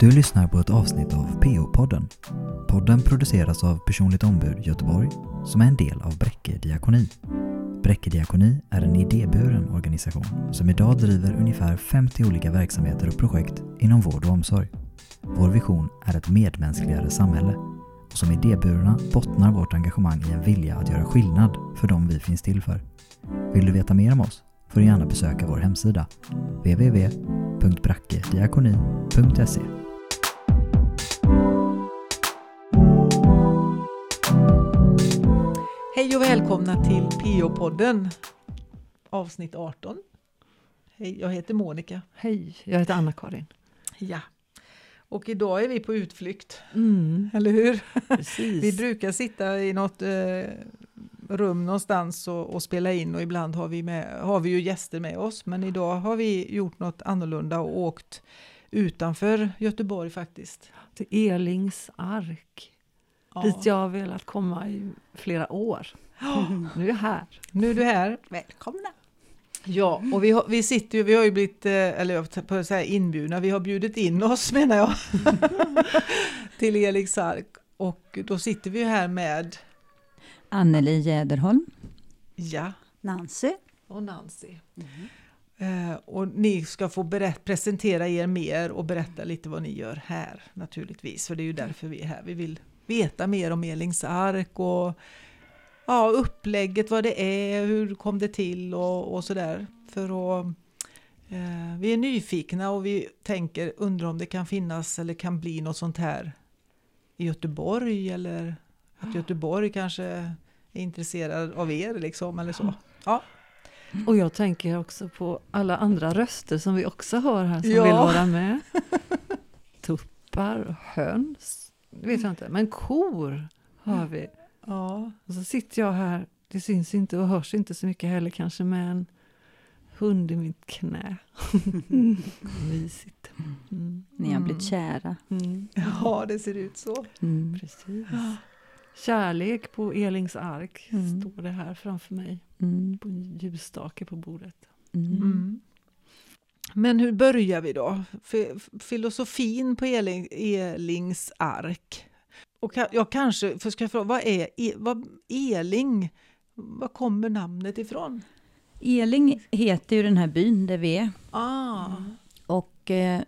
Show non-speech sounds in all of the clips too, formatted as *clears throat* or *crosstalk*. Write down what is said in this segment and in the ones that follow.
Du lyssnar på ett avsnitt av PO-podden. Podden produceras av Personligt Ombud Göteborg som är en del av Bräcke Diakoni. Bräcke Diakoni är en idéburen organisation som idag driver ungefär 50 olika verksamheter och projekt inom vård och omsorg. Vår vision är ett medmänskligare samhälle och som idéburna bottnar vårt engagemang i en vilja att göra skillnad för dem vi finns till för. Vill du veta mer om oss får du gärna besöka vår hemsida www.brackediakoni.se välkomna till PO-podden avsnitt 18. Hej, jag heter Monica. Hej, jag heter Anna-Karin. Ja. Och idag är vi på utflykt, Mm, eller hur? precis. *laughs* Vi brukar sitta i något eh, rum någonstans och, och spela in och ibland har vi, med, har vi ju gäster med oss. Men idag har vi gjort något annorlunda och åkt utanför Göteborg faktiskt. till Elings ark, Ja. dit jag har velat komma i flera år. *gasps* Nu är jag här. Nu är du här. Välkomna! Ja, och vi har, vi sitter ju, vi har ju blivit, eh, eller på så här inbjudna, vi har bjudit in oss *laughs* menar jag, *laughs* till Elix ark. Och då sitter vi ju här med, Anneli Jäderholm. ja, Nancy. och Nancy. Eh, och ni ska få berätt, presentera er mer och berätta lite vad ni gör här naturligtvis, för det är ju därför vi är här. Vi vill veta mer om Elings ark och ja, upplägget, vad det är, hur kom det till och, och sådär. För att, eh, vi är nyfikna och vi tänker, undrar om det kan finnas eller kan bli något sånt här i Göteborg eller att Göteborg kanske är intresserad av er liksom eller så. Ja, Och jag tänker också på alla andra röster som vi också hör här som Ja. vill vara med. Tuppar höns, det vet jag inte. Men kor hör vi. Ja. Och så sitter jag här, det syns inte och hörs inte så mycket heller kanske, med en hund i mitt knä. *laughs* Mysigt. Mm. Ni har blivit kära. Mm. ja, det ser ut så. Mm. Precis. Kärlek på Elings ark Mm. står det här framför mig. Mm. På en ljusstake på bordet. Mm. Mm. Men hur börjar vi då? F- filosofin på Eling, Elings ark. Och jag kanske, för ska jag fråga, vad är e, vad, Eling? Var kommer namnet ifrån? Eling heter ju den här byn där vi är. Ah, Och eh,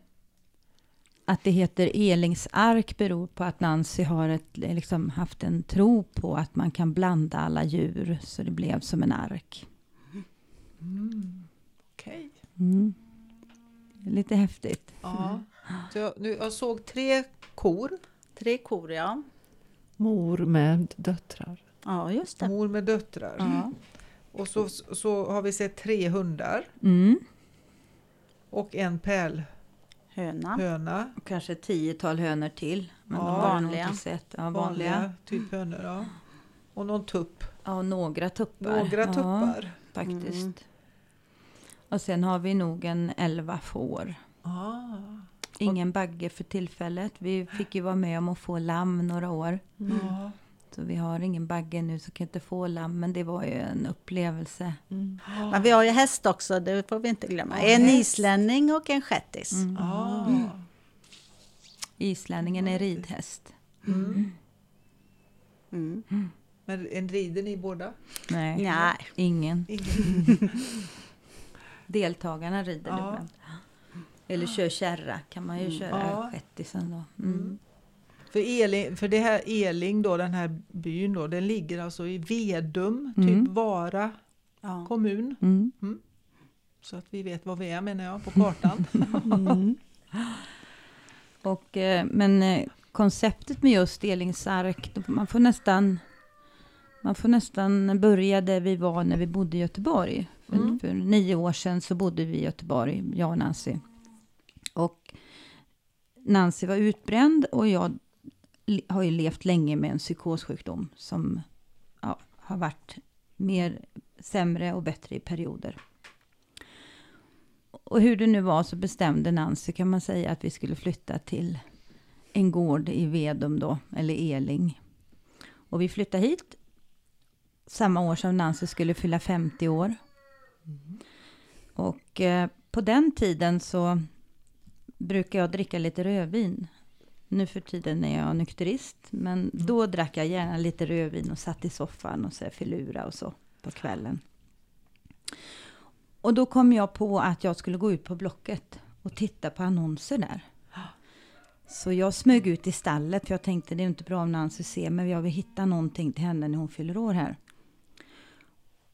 att det heter Elings ark beror på att Nancy har ett, liksom, haft en tro på att man kan blanda alla djur så det blev som en ark. mm. okej. Mm. Lite häftigt. Ja. Så jag, nu, jag såg tre kor, Tre kor, ja. Mor med döttrar. Ja, just det. mor med döttrar. Ja. Och så, så har vi sett tre hundar Mm. och en pärlhöna. Höna. Och kanske ett tiotal hönor till. Men Ja, de vanliga. Sett. Ja, Vanliga, vanliga. typ hönor. Ja. Och någon tupp. Ja, några tuppar. Några Ja, tuppar. faktiskt. Mm. Och sen har vi nog en elva får. Ah. Ingen bagge för tillfället. Vi fick ju vara med om att få lamm några år. Ja. Så vi har ingen bagge nu så kan inte få lamm. Men det var ju en upplevelse. Mm. Men vi har ju häst också, det får vi inte glömma. Ja, en häst. islänning och en shettis. Mm. Ah. Islänningen är ridhäst. Mm. Mm. Men en rider ni båda? Nej, Nej, ingen. Ingen. Deltagarna rider Ja. ibland. Eller kör kärra kan man ju Mm. köra Ja. shettisen då. Mm. Mm. För, Eling, för det här Eling då, den här byn då, den ligger alltså i Vedum, typ Mm. Vara ja. kommun. Mm. Så att vi vet var vi är menar jag, på kartan. *laughs* Och, eh, men eh, konceptet med just Delingsark, då- man får nästan man får nästan börja där vi var när vi bodde i Göteborg. Mm. för nio år sedan så bodde vi i Göteborg, jag och Nancy. Nancy var utbränd och jag har ju levt länge med en psykossjukdom som ja, har varit mer sämre och bättre i perioder. Och hur det nu var så bestämde Nancy kan man säga att vi skulle flytta till en gård i Vedum då, eller Eling. Och vi flyttade hit samma år som Nancy skulle fylla 50 år. Och eh, på den tiden så brukar jag dricka lite rödvin. Nu för tiden är jag nykterist, men Mm. då drack jag gärna lite rödvin och satt i soffan och så filura och så på kvällen. Och då kom jag på att jag skulle gå ut på Blocket och titta på annonser där. Så jag smög ut i stallet, för jag tänkte det är inte bra om Nancy ser, men jag vill hitta någonting till henne när hon fyller år här.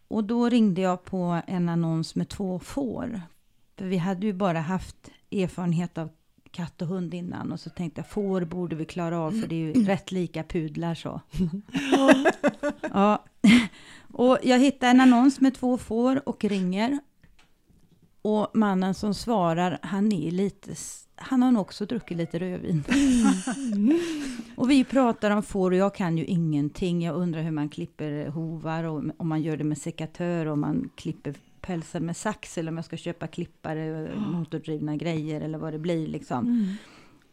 Och då ringde jag på en annons med två får. För vi hade ju bara haft erfarenhet av katt och hund innan och så tänkte jag får borde vi klara av för det är ju rätt lika pudlar så. ja. Och jag hittar en annons med två får och ringer. Och mannen som svarar, han är lite, han har nog också druckit lite rödvin. och vi pratar om får och jag kan ju ingenting. Jag undrar hur man klipper hovar och om man gör det med sekatör och om man klipper pälsar med sax eller om jag ska köpa klippare, motordrivna grejer eller vad det blir liksom.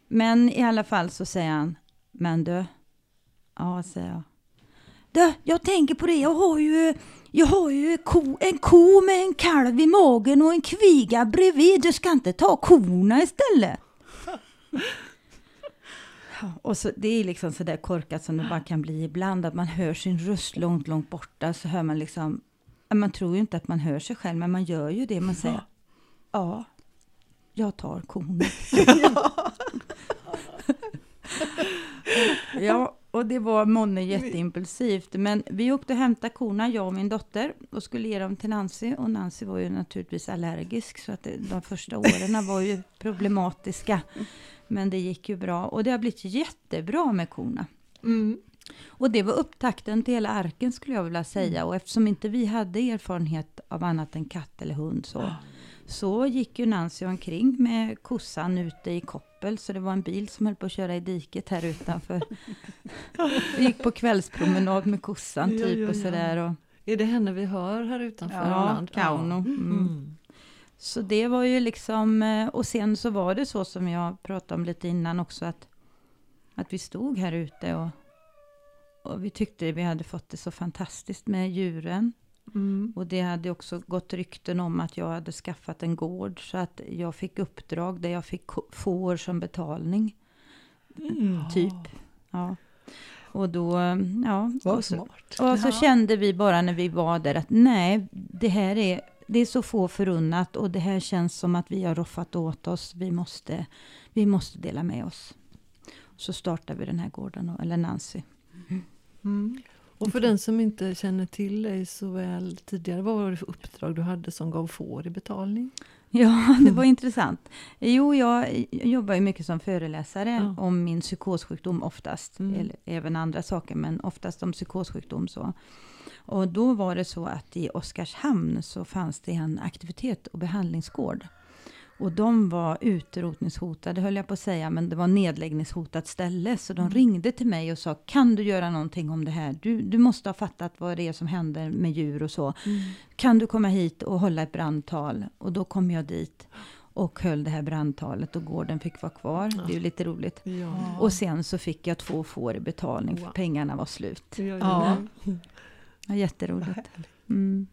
Men i alla fall så säger han, men du, ja säger jag. Du, jag tänker på det, jag har ju, jag har ju ko, en ko med en kalv i magen och en kviga bredvid. Du ska inte ta korna istället? *laughs* Och så, det är liksom så där korkat som det bara kan bli ibland, att man hör sin röst långt, långt borta, så hör man liksom, man tror ju inte att man hör sig själv, men man gör ju det. Man säger, ja, jag tar korna. *laughs* Ja, och det var månne jätteimpulsivt. Men vi åkte och hämtade korna, jag och min dotter, och skulle ge dem till Nancy. Och Nancy var ju naturligtvis allergisk, så att det, de första åren var ju problematiska. Men det gick ju bra. Och det har blivit jättebra med korna. Mm. Och det var upptakten till hela arken skulle jag vilja säga. Och eftersom inte vi hade erfarenhet av annat än katt eller hund så, så gick ju Nancy omkring med kossan ute i koppel. Så det var en bil som höll på att köra i diket här utanför. vi *laughs* gick på kvällspromenad med kossan Ja, typ ja, och ja. sådär. Och, Är det henne vi hör här utanför ja? Kauno. Mm. Så det var ju liksom, eh, och sen så var det så som jag pratade om lite innan också att, att vi stod här ute och, och vi tyckte vi hade fått det så fantastiskt med djuren. Mm. Och det hade också gått rykten om att jag hade skaffat en gård så att jag fick uppdrag där jag fick får som betalning. Typ. Ja. Och då, eh, ja. Vad och så, smart. och så kände vi bara när vi var där att nej, det här är, det är så få förunnat och det här känns som att vi har roffat åt oss. Vi måste, vi måste dela med oss. Så startade vi den här gården, eller Nancy. Mm. Och för den som inte känner till dig så väl tidigare, vad var det för uppdrag du hade som gav får i betalning? *laughs* Ja, det var intressant. Jo, jag jobbar ju mycket som föreläsare Ja. om min psykossjukdom oftast. Mm. Eller även andra saker, men oftast om psykossjukdom. Så. Och då var det så att i Oskarshamn så fanns det en aktivitet och behandlingsgård. Och de var utrotningshotade, höll jag på att säga, men det var nedläggningshotat ställe. Så de ringde till mig och sa, kan du göra någonting om det här? Du, du måste ha fattat vad det är som händer med djur och så. Kan du komma hit och hålla ett brandtal? Och då kom jag dit och höll det här brandtalet och gården fick vara kvar. Det är ju lite roligt. Ja. Och sen så fick jag två får i betalning för Wow. pengarna var slut. Ja, Ja. Ja, jätteroligt. Mm.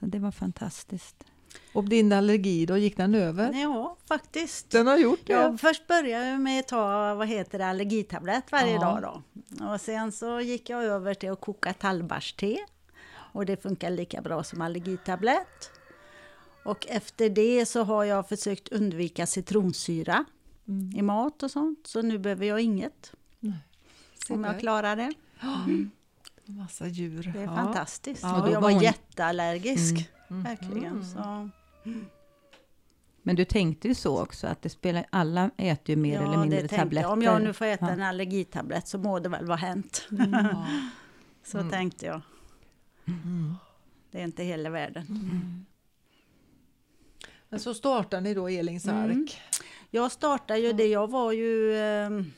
Så det var fantastiskt. Och din allergi då, gick den över? Ja, faktiskt. Den har gjort det? Jag först började jag med att ta vad heter det, allergitablett varje Ja. dag. Då. Och sen så gick jag över till att koka tallbarste. Och det funkar lika bra som allergitablett. Och efter det så har jag försökt undvika citronsyra Mm. i mat och sånt. Så nu behöver jag inget. Se Om jag klarar det. *gasps* Massa djur. Det är ja. fantastiskt. Ja, och jag var var hon- jätteallergisk. Mm. Verkligen. Så. Men du tänkte ju så också att det spelar, alla äter ju mer eller mindre det tabletter. jag. Om jag nu får äta Ja. en allergitablett så må det väl vara hänt. *laughs* Ja. Så Mm. tänkte jag. Mm. Det är inte hela världen. Men så startar ni då Elings Mm. ark. Jag startade ju det, jag var ju... ehm,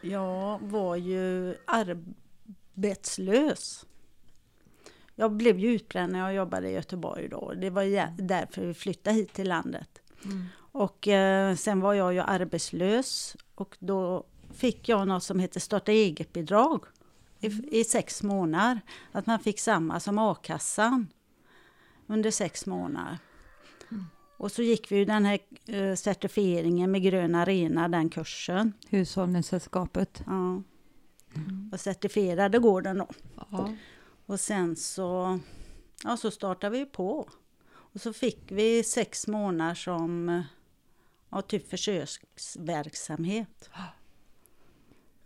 jag var ju arbetslös. Jag blev ju utbränd när jag jobbade i Göteborg då. Det var därför vi flyttade hit till landet. Mm. Och eh, sen var jag ju arbetslös och då fick jag något som heter starta eget-bidrag i, i sex månader. Att man fick samma som a-kassan under sex månader. Och så gick vi ju den här eh, certifieringen med gröna renar, den kursen. Hushållningssällskapet. Ja. Och certifierade gården då. Ja. Och sen så, ja, så startade vi på. Och så fick vi sex månader som ja, typ försöksverksamhet.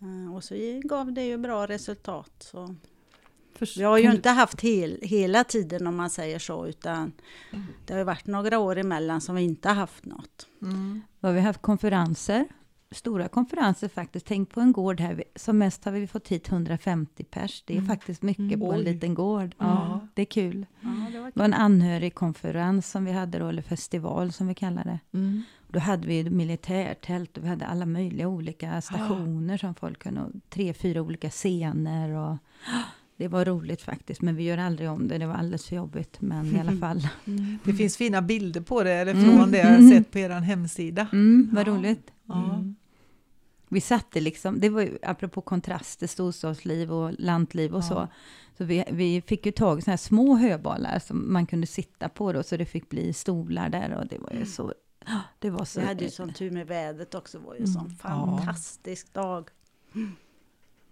Eh, Och så gav det ju bra resultat. Så. Vi har ju inte haft hel, hela tiden om man säger så, utan det har ju varit några år emellan som vi inte har haft något. Mm. Då har vi haft konferenser. Stora konferenser faktiskt. Tänk på en gård här. Som mest har vi fått hit 150 pers. Det är faktiskt mycket på en Oj. liten gård. Ja, det är kul. Ja, det var Det var en anhörigkonferens som vi hade då, eller festival som vi kallar det. Mm. Då hade vi militärtält och vi hade alla möjliga olika stationer som folk kunde, och tre, fyra olika scener och *gasps* det var roligt faktiskt, men vi gör aldrig om det, det var alldeles för jobbigt, men i alla *laughs* fall. Det finns fina bilder på det, eller Mm. från det jag har sett på er hemsida. Mm, vad roligt. Ja. Vi satte liksom, det var ju apropå kontraster, storstadsliv och lantliv och Ja. så. Så vi, vi fick ju tag i såna här små höbalar som man kunde sitta på då, så det fick bli stolar där och det var ju så, det var så. Vi hade ju sån tur med vädret också, det var ju Mm. sån Ja. fantastisk dag.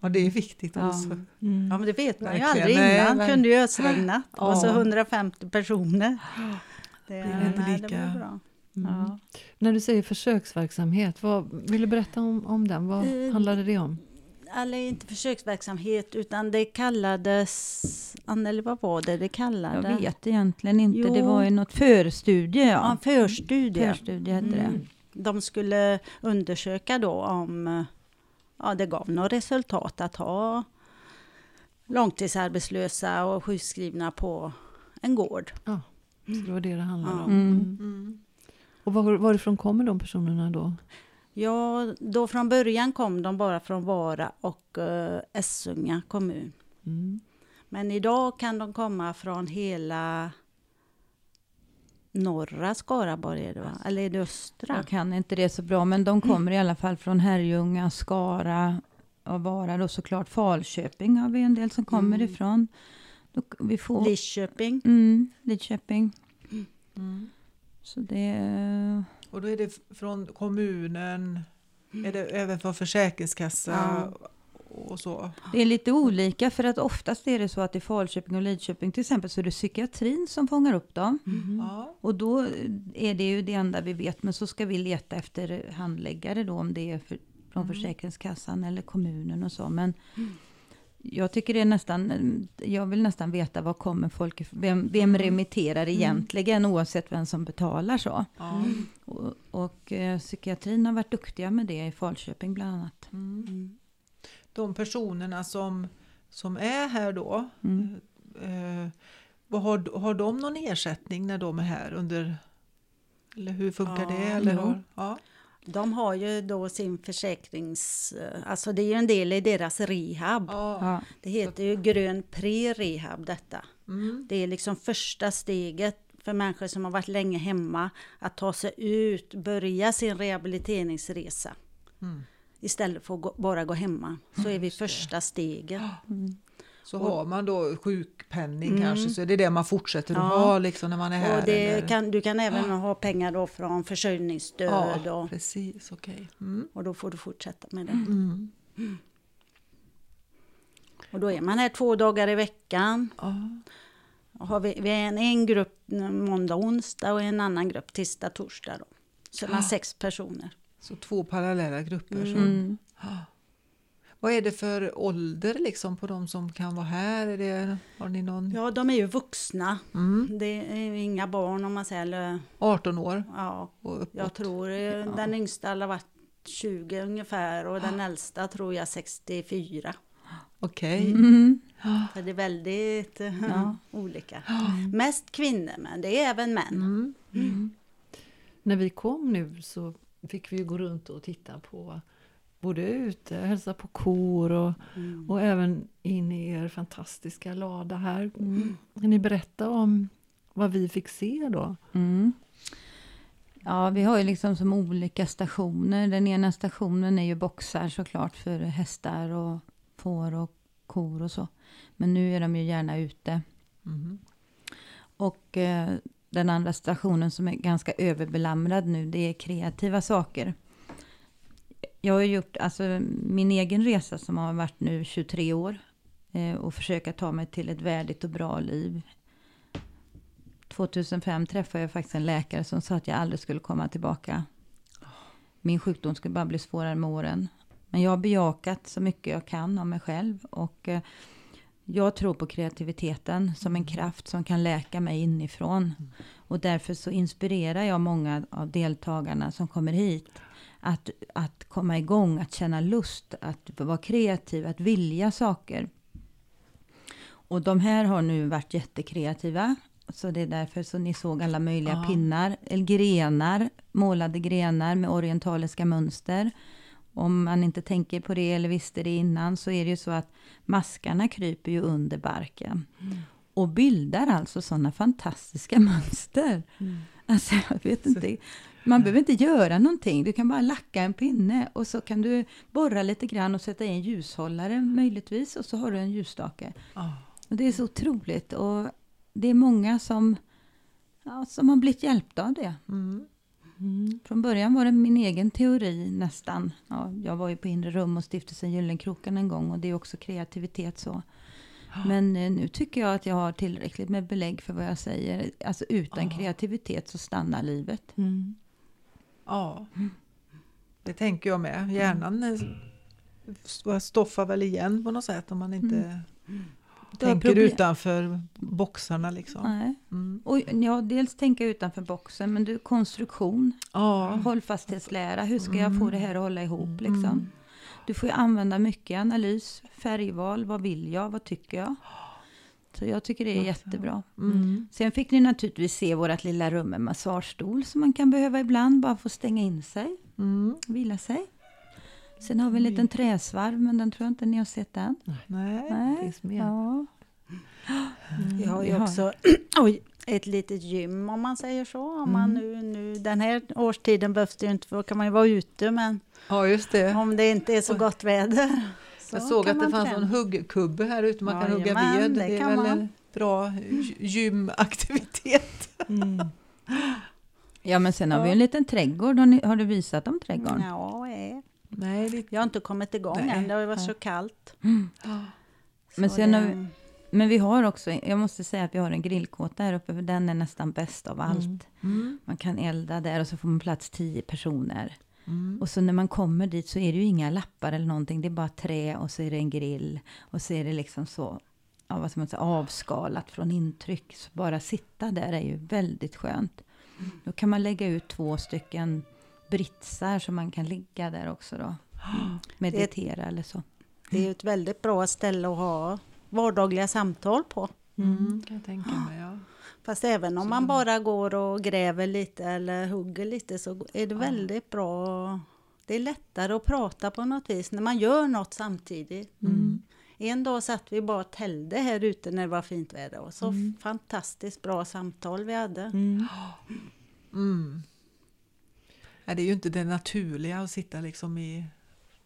Ja, det är viktigt Ja. också. Mm. Ja men det vet man ju Verkligen. aldrig Nej, innan, men- kunde ju ösregna. Ja. Och så 150 personer. Det, är inte nej, lika- det var bra. Mm. Ja. När du säger försöksverksamhet, vad, vill du berätta om, om den? Vad Eh, handlade det om? Eller inte försöksverksamhet utan det kallades, Anneli vad var det det kallade? Jag vet egentligen inte, det Jo. var ju något förstudie Ja, ja. en förstudie. Förstudie hette det. Mm. De skulle undersöka då om ja, det gav något resultat att ha långtidsarbetslösa och sjukskrivna på en gård. Så det var det det handlade Ja. om. Mm. Mm. Och var, varifrån kommer de personerna då? Ja, då från början kom de bara från Vara och uh, Essunga kommun. Mm. Men idag kan de komma från hela norra Skaraborg, är det, va? eller är det östra? Jag kan inte det så bra, men de kommer i alla fall från Herrljunga, Skara och Vara då såklart. Falköping har vi en del som kommer Mm. ifrån. Då, vi får... Lidköping. Mm, Lidköping. Mm. Så det... Och då är det från kommunen, är det även från försäkringskassa Ja. och så? Det är lite olika för att oftast är det så att i Falköping och Lidköping till exempel så är det psykiatrin som fångar upp dem. Ja. Och då är det ju det enda vi vet, men så ska vi leta efter handläggare då om det är för, från Försäkringskassan eller kommunen och så. Men jag tycker det är nästan, jag vill nästan veta var kommer folk ifrån, vem, vem remitterar egentligen oavsett vem som betalar så. Ja. Och, och eh, psykiatrin har varit duktiga med det i Falköping bland annat. Mm. De personerna som, som är här då, Mm. eh, vad har, har de någon ersättning när de är här under eller hur funkar Ja, det? Eller har, ja. De har ju då sin försäkrings... Alltså det är ju en del i deras rehab. Ja. Ja. Det heter ju grön pre-rehab detta. Mm. Det är liksom första steget för människor som har varit länge hemma att ta sig ut, börja sin rehabiliteringsresa. Mm. Istället för att gå, bara gå hemma. Så är vi första steget. Så Och- har man då sjukpenning Mm. kanske så är det det man fortsätter att Ja. ha liksom när man är här. Och eller? kan, du kan även ha pengar då från försörjningsstöd ja, och, precis, okej. Mm. och då får du fortsätta med det. Mm. Och då är man här två dagar i veckan. Ja. Har vi, vi är en, en grupp måndag, onsdag och en annan grupp tisdag, torsdag. Då. Så man sex personer. Så två parallella grupper. Mm. Mm. Vad är det för ålder liksom på de som kan vara här? Är det, har ni någon? Ja, de är ju vuxna. Mm. Det är inga barn om man säger. Eller, 18 år ja, och uppåt? jag tror eh, den yngsta har varit 20 ungefär och den äldsta tror jag 64. Okej. Mm. Så det är väldigt eh, Ja. *laughs* olika. Mest kvinnor, men det är även män. Mm. När vi kom nu så fick vi ju gå runt och titta på både ute, hälsa på kor och, Mm. och även in i er fantastiska lada här. Kan ni berätta om vad vi fick se då? Mm. Ja, vi har ju liksom som olika stationer. Den ena stationen är ju boxar såklart för hästar och får och kor och så. Men nu är de ju gärna ute. Mm. Och eh, den andra stationen som är ganska överbelamrad nu, det är kreativa saker. Jag har gjort alltså, min egen resa som har varit nu 23 år eh, och försöka ta mig till ett värdigt och bra liv. 2005 träffade jag faktiskt en läkare som sa att jag aldrig skulle komma tillbaka. Min sjukdom skulle bara bli svårare med åren. Men jag har bejakat så mycket jag kan av mig själv och eh, jag tror på kreativiteten som en kraft som kan läka mig inifrån. Och därför så inspirerar jag många av deltagarna som kommer hit att, att komma igång, att känna lust, att vara kreativ, att vilja saker. Och de här har nu varit jättekreativa. Så det är därför så ni såg alla möjliga Ja. pinnar, eller grenar, målade grenar med orientaliska mönster. Om man inte tänker på det eller visste det innan så är det ju så att maskarna kryper ju under barken. Och bildar alltså sådana fantastiska *laughs* mönster. Alltså jag vet inte. Man behöver inte göra någonting. Du kan bara lacka en pinne och så kan du borra lite grann och sätta i en ljushållare möjligtvis och så har du en ljusstake. Ja. Och det är så otroligt och det är många som, ja, som har blivit hjälpta av det. Mm. Från början var det min egen teori nästan. Ja, jag var ju på inre rum och stiftelsen Gyllenkroken en gång och det är också kreativitet så. Men eh, nu tycker jag att jag har tillräckligt med belägg för vad jag säger. Alltså utan kreativitet så stannar livet. Ja, det tänker jag med. Hjärnan eh, stoffar väl igen på något sätt om man inte har tänker utanför boxarna liksom. Nej. Mm. Och, ja, dels tänka utanför boxen, men du, konstruktion, Ja, hållfasthetslära, hur ska jag få det här att hålla ihop liksom? Du får ju använda mycket analys, färgval, vad vill jag, vad tycker jag? Så jag tycker det är jättebra. mm. Sen fick ni naturligtvis se vårt lilla rum med massagestol som man kan behöva ibland, bara få stänga in sig, Mm. vila sig. Sen har vi en liten träsvarv, men den tror jag inte ni har sett än. Nej. Nej. finns mer. Ja. Vi har vi ju har- också *clears throat* oj, ett litet gym om man säger så. Om man nu, nu, den här årstiden behövs det ju inte för då kan man ju vara ute men Ja, just det. om det inte är så gott väder. Jag såg att det fanns träna. en huggkubbe här ute man kan hugga Jajamän, ved. det Det är väl man. en bra gy- gymaktivitet. *laughs* ja, men sen har vi Ja. en liten trädgård. Har, ni, har du visat om trädgården? Ja, eh. Nej, det... jag har inte kommit igång Nej. än. Det har ju varit så kallt. *gasps* Men Så sen det, har vi- Men vi har också, jag måste säga att vi har en grillkåta här uppe, för den är nästan bäst av allt. Mm. Man kan elda där och så får man plats tio personer. Mm. Och så när man kommer dit så är det ju inga lappar eller någonting, det är bara trä och så är det en grill. Och så är det liksom så, ja, vad ska man säga, avskalat från intryck. Så bara sitta där är ju väldigt skönt. Då kan man lägga ut två stycken britsar så man kan ligga där också då. Meditera eller så. det är ju ett väldigt bra ställe att ha vardagliga samtal på. Mm. Kan jag tänka mig, ja. Fast även om man bara går och gräver lite eller hugger lite så är det väldigt bra. Det är lättare att prata på något vis när man gör något samtidigt. Mm. En dag satt vi bara och tällde här ute när det var fint väder och så fantastiskt bra samtal vi hade. Mm. Ja, det är ju inte det naturliga att sitta liksom i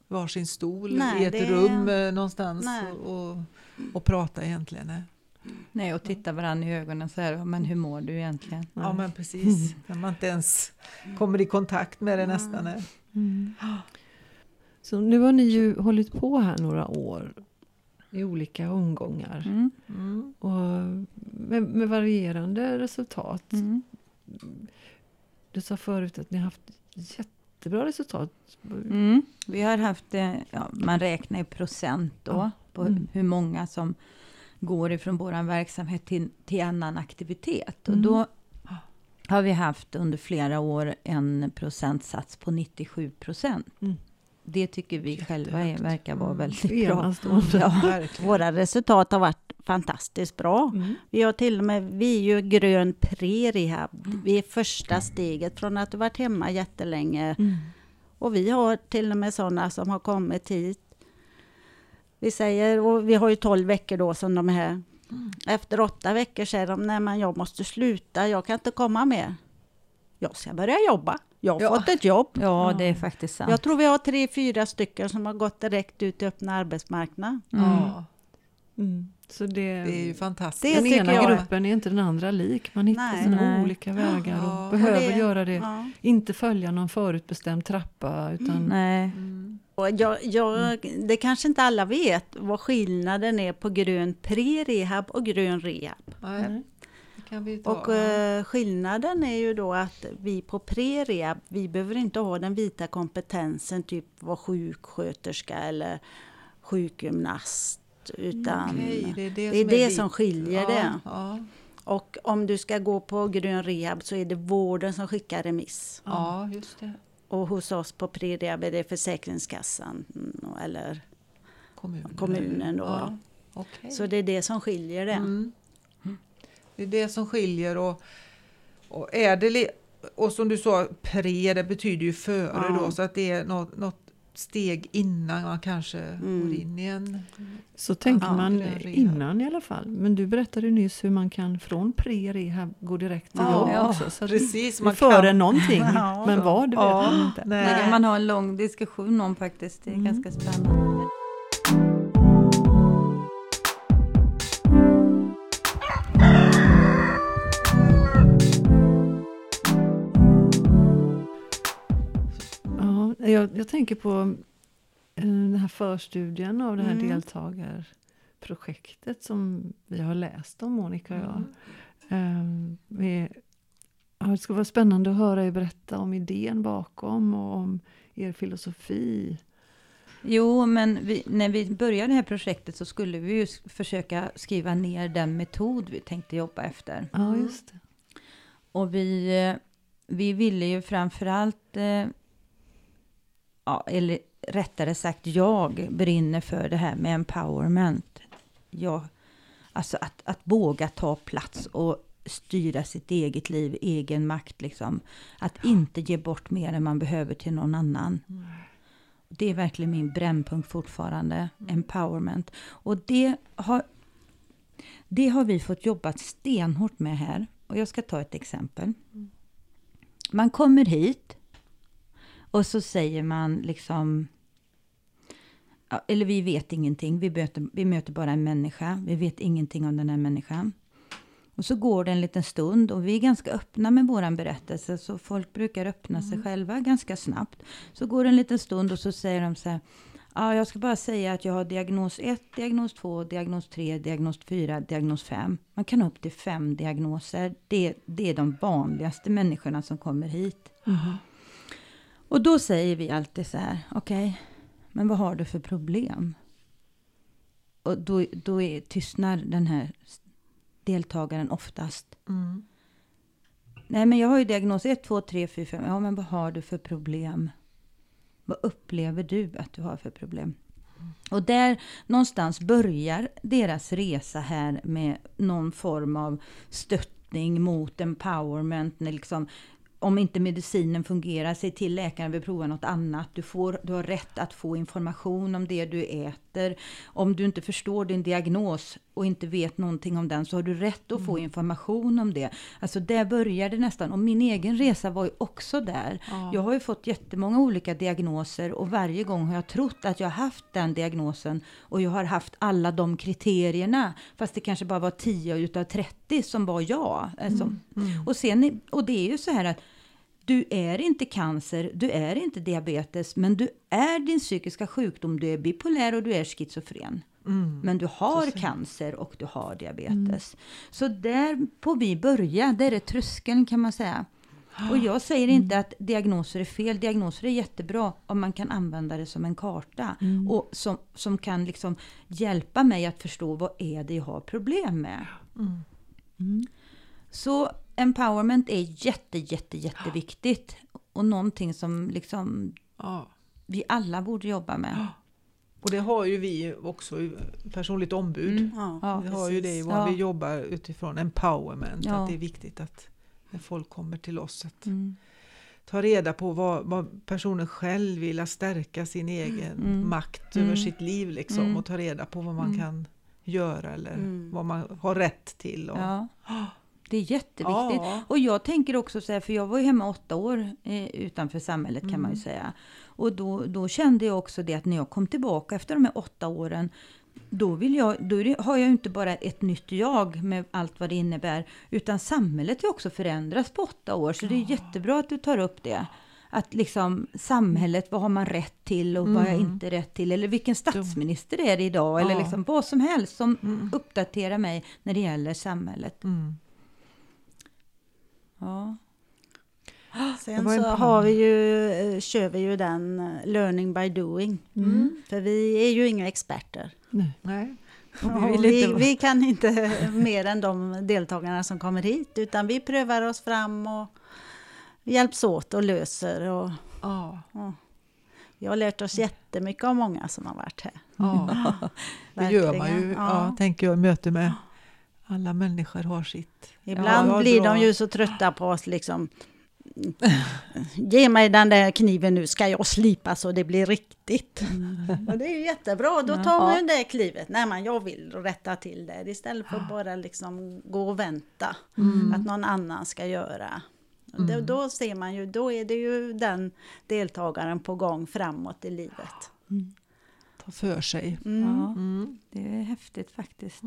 varsin stol Nej, i ett det- rum eh, någonstans Nej. och, och, och prata egentligen. Nej. Och titta varandra i ögonen så här, men hur mår du egentligen? Ja men precis, när man inte ens kommer i kontakt med det nästan. nej. Så nu har ni ju hållit på här några år i olika omgångar. Mm, Mm. Och med, med varierande resultat. mm. Du sa förut att ni har haft jättebra resultat. Mm. Vi har haft, eh, ja, man räknar i procent då, Ja. på Mm. hur många som går ifrån vår verksamhet till, till annan aktivitet. Och Mm. då har vi haft under flera år en procentsats på 97 procent. Mm. Det tycker vi själva är, verkar vara Mm. väldigt bra. *laughs* Ja. Våra resultat har varit fantastiskt bra. Mm. Vi har till och med, vi är ju grön pre-rehab. Vi är första steget från att ha varit hemma jättelänge. Mm. Och vi har till och med sådana som har kommit hit. Vi säger, och vi har ju 12 veckor då som de är här. Efter åtta veckor säger de, nej men jag måste sluta, jag kan inte komma mer. Jag ska börja jobba. Jag har Ja. fått ett jobb. ja, det är faktiskt sant. Jag tror vi har tre, fyra stycken som har gått direkt ut i öppna arbetsmarknaden. Mm. Ja. Mm. Så det, Det är ju fantastiskt. Det den ena jag- gruppen är inte den andra lik. Man hittar Nej. sina Nej. olika vägar Ja. och behöver Och det- göra det. Ja. Inte följa någon förutbestämd trappa utan Nej. Mm. Och jag, jag, det kanske inte alla vet vad skillnaden är på grön pre-rehab och grön rehab. Nej, ta. Och eh, skillnaden är ju då att vi på pre-rehab, vi behöver inte ha den vita kompetensen, typ vara sjuksköterska eller sjukgymnast. Utan Okej, det är det, det är som, det vi- som skiljer ja, det. Ja, Och om du ska gå på grön rehab så är det vården som skickar remiss. ja, just det. Och hos oss på pre-rehab är det Försäkringskassan mm, eller Kommunen, Kommunen då. Ja, okej. så det är det som skiljer det. Mm. Det är det som skiljer och, och är det och som du sa, pre det betyder ju före Ja. då så att det är något, något steg innan man kanske Mm. går in i en... så tänker Ja, man det innan i alla fall. Men du berättade ju nyss hur man kan från pre-rehab gå direkt till Ja, jobb också. Så Precis, det man före kan... någonting. *laughs* Ja. Men vad, det vet Ja. man inte. Det Nej. kan man ha en lång diskussion om faktiskt. Det är Mm. ganska spännande. Jag, jag tänker på eh, den här förstudien av det här Mm. deltagarprojektet som vi har läst om, Monica och jag. Mm. Eh, vi, ja, det ska vara spännande att höra er berätta om idén bakom och om er filosofi. Jo, men vi, när vi började det här projektet så skulle vi ju försöka skriva ner den metod vi tänkte jobba efter. Ja, just det. Och vi, eh, vi ville ju framförallt, eh, ja, eller rättare sagt jag brinner för det här med empowerment. Jag, alltså att, att våga ta plats och styra sitt eget liv, egen makt liksom. Att inte ge bort mer än man behöver till någon annan. Det är verkligen min brännpunkt fortfarande, empowerment. Och det har, det har vi fått jobba stenhårt med här. Och jag ska ta ett exempel. Man kommer hit och så säger man liksom... Eller vi vet ingenting, vi möter, vi möter bara en människa. Vi vet ingenting om den här människan. Och så går det en liten stund och vi är ganska öppna med våran berättelse. Så folk brukar öppna sig själva ganska snabbt. Så går det en liten stund och så säger de så här. Ja, jag ska bara säga att jag har diagnos 1, diagnos 2, diagnos 3, diagnos 4, diagnos 5. Man kan ha upp till fem diagnoser. Det, det är de vanligaste människorna som kommer hit. Och då säger vi alltid så här, okej, men vad har du för problem? Och då, då är, tystnar den här deltagaren oftast. Mm. Nej, men jag har ju diagnos 1, 2, 3, 4, 5. Ja, men vad har du för problem? Vad upplever du att du har för problem? Och där någonstans börjar deras resa här med någon form av stöttning mot empowerment. Liksom, om inte medicinen fungerar, säg till läkaren vi provar något annat. Du, får, du har rätt att få information om det du äter. Om du inte förstår din diagnos och inte vet någonting om den så har du rätt att få information om det. Alltså där börjar det nästan. Och min egen resa var ju också där. Ja. Jag har ju fått jättemånga olika diagnoser och varje gång har jag trott att jag haft den diagnosen och jag har haft alla de kriterierna. Fast det kanske bara var 10 utav 30 som var jag. Alltså. Och, sen, och det är ju så här att du är inte cancer, du är inte diabetes, men du är din psykiska sjukdom. Du är bipolär och du är schizofren. Mm. Men du har cancer och du har diabetes. Så där får vi börja, där är tröskeln kan man säga. Och jag säger inte att diagnoser är fel, diagnoser är jättebra om man kan använda det som en karta. Och som, som kan liksom hjälpa mig att förstå vad är det jag har problem med. Så empowerment är jätte, jätte, jätteviktigt. Och någonting som liksom Ja. vi alla borde jobba med. Och det har ju vi också, personligt ombud. Mm. Ja, vi har ju det i vad Ja. vi jobbar utifrån empowerment, Ja. att det är viktigt att när folk kommer till oss att Mm. ta reda på vad, vad personen själv vill, att stärka sin egen Mm. makt Mm. över sitt liv liksom Mm. och ta reda på vad man Mm. kan göra eller Mm. vad man har rätt till. Och, Ja. Det är jätteviktigt. Ja. Och jag tänker också så här, för jag var ju hemma åtta år eh, utanför samhället kan Mm. man ju säga. Och då, då kände jag också det att när jag kom tillbaka efter de här åtta åren då, vill jag, då har jag inte bara ett nytt jag med allt vad det innebär, utan samhället har också förändrats på åtta år, så det är jättebra att du tar upp det. Att liksom samhället, vad har man rätt till och vad har jag inte rätt till? Eller vilken statsminister är det idag? Eller Ja. liksom vad som helst som uppdaterar mig när det gäller samhället. Mm. Ja. Det Sen så har vi ju, eh, kör vi ju den eh, learning by doing. För vi är ju inga experter. Nej. *laughs* Och vi vi kan inte *laughs* mer än de deltagarna som kommer hit, utan vi prövar oss fram och hjälps åt och löser. Och, Ja. vi har lärt oss jättemycket av många som har varit här. Ja. *laughs* Det gör man ju, ja. tänker jag, i möte med alla människor har sitt. Ibland Ja, blir bra. de ju så trötta på oss liksom. Ge mig den där kniven nu, ska jag slipa så det blir riktigt. Och det är ju jättebra, då tar man ju det klivet. Nej men jag vill rätta till det istället för att bara liksom gå och vänta att någon annan ska göra. Och Då, då ser man ju, då är det ju den deltagaren på gång framåt i livet. Ta för sig. Mm. ja, Mm. det är häftigt faktiskt.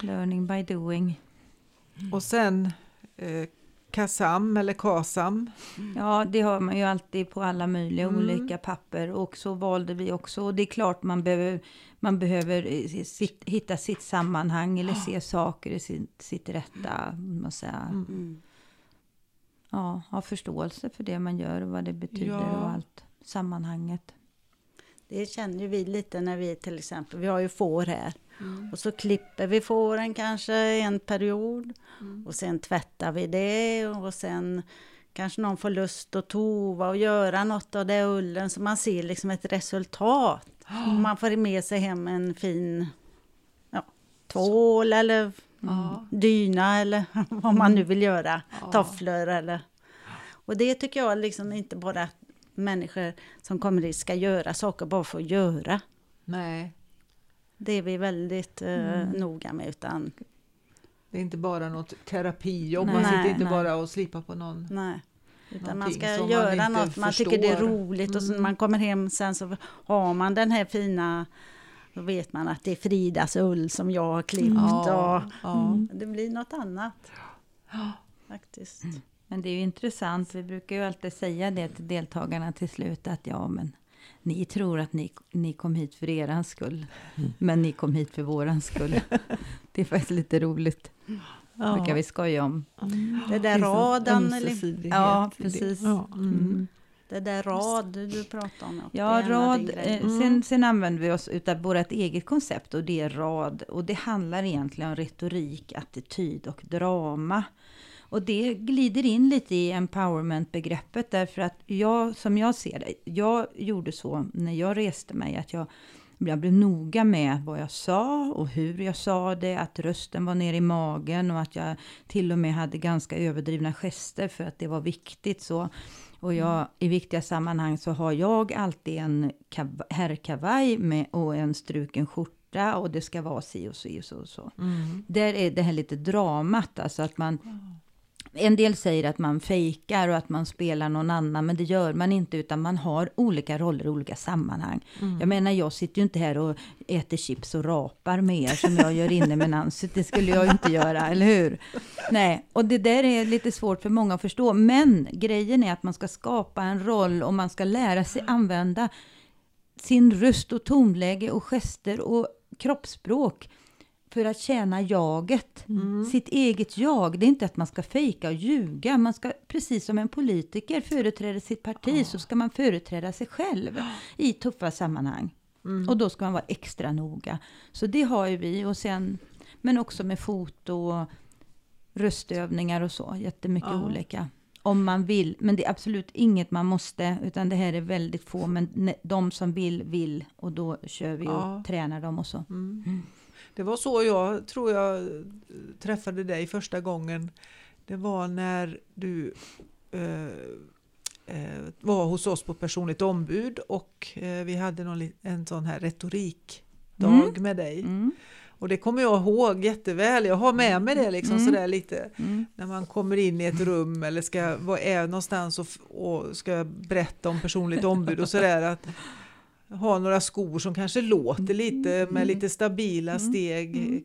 Learning by doing. Och sen eh, KASAM eller KASAM. Ja, det har man ju alltid på alla möjliga Mm. olika papper och så valde vi också. Och det är klart man behöver, man behöver eh, sitt, hitta sitt sammanhang eller se saker i sitt, sitt rätta, man säga. Mm. Ja, ha förståelse för det man gör och vad det betyder Ja. och allt. Sammanhanget. Det känner ju vi lite när vi till exempel, vi har ju får här. Och så klipper vi fåren kanske en period. Och sen tvättar vi det och sen kanske någon får lust att tova och göra något av det ullen så man ser liksom ett resultat. Och *gasps* man får med sig hem en fin ja, tvål eller Ja. dyna eller *laughs* vad man nu vill göra. Tofflor eller... Och det tycker jag liksom inte bara att människor som kommer hit ska göra saker bara för att göra. Nej, Det är vi väldigt eh, noga med. Utan, det är inte bara något terapijobb. Man Nej, sitter inte nej. bara och slipar på någon. nej. Utan man ska man göra inte något man tycker det är roligt och så när man kommer hem sen så har man den här fina då vet man att det är Fridas ull som jag har klippt Ja, och ja. det blir något annat. Faktiskt. Men det är ju intressant, vi brukar ju alltid säga det till deltagarna till slut att ja men ni tror att ni, ni kom hit för eran skull, men ni kom hit för våran skull. *laughs* det är faktiskt lite roligt, brukar vi skoja om. Det där eller, ömsesidighet Ja, precis. Ja, Mm. Det där rad du pratar om. Ja, rad. Eh, sen, sen använder vi oss utav vårt eget koncept och det är rad. Och det handlar egentligen om retorik, attityd och drama. Och det glider in lite i empowerment-begreppet därför att jag, som jag ser det, jag gjorde så när jag reste mig att jag, jag blev noga med vad jag sa och hur jag sa det, att rösten var nere i magen och att jag till och med hade ganska överdrivna gester för att det var viktigt så. Och jag, i viktiga sammanhang så har jag alltid en kav- herrkavaj med och en struken skjorta och det ska vara si och si och så och så. Mm. Där är det här lite dramat, alltså att man en del säger att man fejkar och att man spelar någon annan, men det gör man inte, utan man har olika roller i olika sammanhang. Jag menar, jag sitter ju inte här och äter chips och rapar med er som jag gör inne med Nancy. Det skulle jag ju inte göra, eller hur? Nej, och det där är lite svårt för många att förstå. Men grejen är att man ska skapa en roll och man ska lära sig använda sin röst och tonläge och gester och kroppsspråk för att tjäna jaget, sitt eget jag. Det är inte att man ska fejka och ljuga. Man ska, precis som en politiker företräder sitt parti, så ska man företräda sig själv i tuffa sammanhang. Och då ska man vara extra noga. Så det har ju vi. Och sen, men också med foto och röstövningar och så. Jättemycket Ja. olika. Om man vill. Men det är absolut inget man måste. Utan det här är väldigt få. Men de som vill, vill. Och då kör vi och Ja. tränar dem och så. Det var så jag tror jag eh, träffade dig första gången. Det var när du eh, eh, var hos oss på personligt ombud och eh, vi hade någon, en sån här retorikdag Mm. med dig. Mm. Och det kommer jag ihåg jätteväl. Jag har med mig det liksom Mm. sådär lite Mm. när man kommer in i ett rum eller ska vara någonstans och, och ska berätta om personligt ombud och sådär. Att, ha några skor som kanske låter lite med lite stabila Mm. steg. Mm.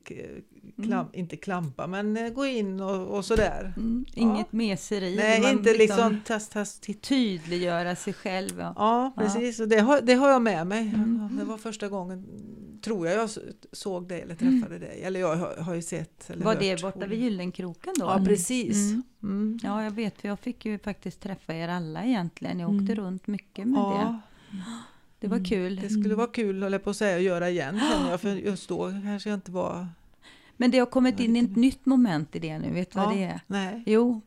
Klam, Inte klampa men eh, gå in och, och sådär. Mm, inget meseri. Nej, man inte liksom tass, tass, titt. tydliggöra sig själv. Ja. Ja, Ja. precis. Och det, har, det har jag med mig. Mm. Det var första gången, tror jag, jag såg det eller träffade dig. Eller jag har, har ju sett. Eller Var hört det borta vid Gyllenkroken då? Ja, precis. Mm. Mm. Ja, jag vet. för Jag fick ju faktiskt träffa er alla egentligen. Jag Mm. åkte runt mycket med. Ja, Det var Mm. kul. det skulle vara kul, höll jag på att säga, att göra igen. känner jag, för *gasps* just då kanske jag inte var... Men det har kommit in ett nytt moment i det nu. Vet du vad Ja. det är? Nej. Jo,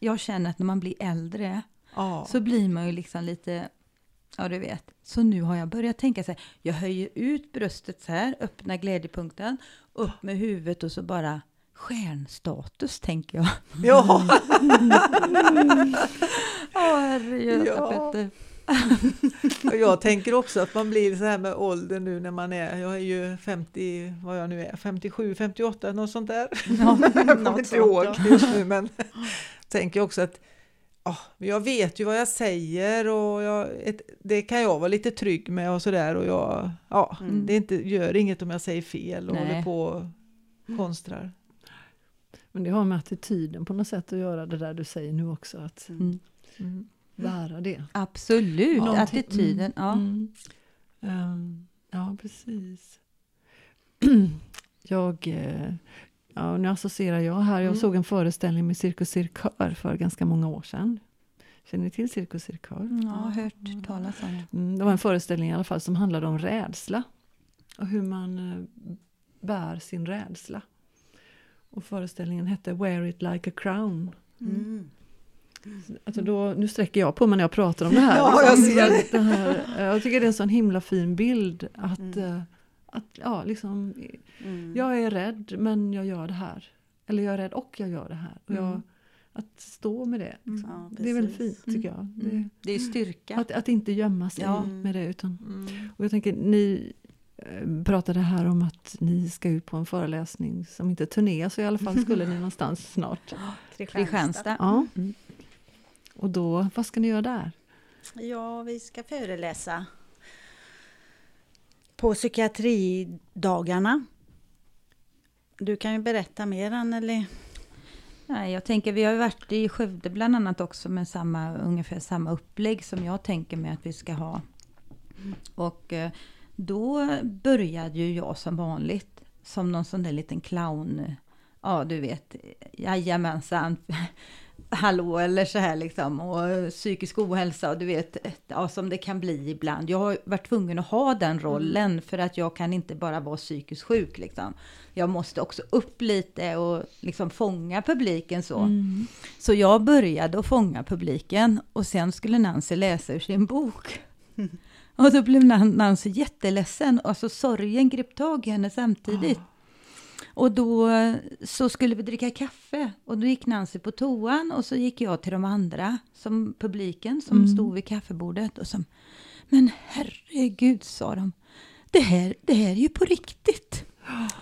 jag känner att när man blir äldre Ja. så blir man ju liksom lite, ja du vet. Så nu har jag börjat tänka så här, jag höjer ut bröstet så här, öppnar glädjepunkten, upp med huvudet och så bara stjärnstatus tänker jag. ja. *laughs* Ja, herregud, Ja. Petter. *laughs* Och jag tänker också att man blir så här med åldern nu när man är, jag är ju 50, vad jag nu är, 57, 58, något sånt där. Ja, *laughs* jag kommer inte ihåg just nu men *laughs* tänker också att ja, jag vet ju vad jag säger och jag, ett, det kan jag vara lite trygg med och sådär och jag, ja, Mm. det är inte, gör inget om jag säger fel och Nej. håller på och konstrar. Men det har med attityden på något sätt att göra det där du säger nu också. Att Mm. Mm. Bära det. Absolut, Ja. attityden. Ja. Mm. Ehm, ja, precis. *clears throat* jag, eh, ja, nu associerar jag här. Jag Mm. såg en föreställning med Cirkus Cirkör för ganska många år sedan. Känner ni till Cirkus Cirkör? Ja, jag har hört talas om det. Mm, det var en föreställning i alla fall som handlade om rädsla. Och hur man eh, bär sin rädsla. Och föreställningen hette Wear it like a crown. Mm. Alltså då, nu sträcker jag på mig när jag pratar om det här. *laughs* Ja, jag ser det. det här, jag tycker det är en sån himla fin bild. Att, Mm. eh, att ja, liksom, Mm. jag är rädd men jag gör det här. Eller jag är rädd och jag gör det här. Och jag, Mm. att stå med det. Ja, Det är väldigt fint tycker jag. Det, Mm. Det är styrka. att, att inte gömma sig Ja. med det. Utan, Mm. och jag tänker, ni eh, pratade här om att ni ska ut på en föreläsning som inte turné, så i alla fall *laughs* skulle ni någonstans snart. Kristianstad. Ja. Mm. Och då, vad ska ni göra där? Ja, vi ska föreläsa på psykiatridagarna. Du kan ju berätta mer Anneli. Nej, jag tänker, vi har ju varit i Skövde bland annat också med samma, ungefär samma upplägg som jag tänker mig att vi ska ha. Och eh, då började ju jag som vanligt, som någon sån där liten clown. Ja, du vet, jajamensan, hallå eller så här liksom. Och psykisk ohälsa och du vet, ja, som det kan bli ibland. Jag har varit tvungen att ha den rollen för att jag kan inte bara vara psykiskt sjuk liksom. Jag måste också upp lite och liksom fånga publiken så. Så jag började att fånga publiken och sen skulle Nancy läsa ur sin bok. *laughs* Och då blev Nan- Nancy jätteledsen, alltså sorgen grep tag i henne samtidigt. Och då så skulle vi dricka kaffe och då gick Nancy på toan och så gick jag till de andra, som publiken som Mm. stod vid kaffebordet och som Men herregud, sa de. Det här, det här är ju på riktigt.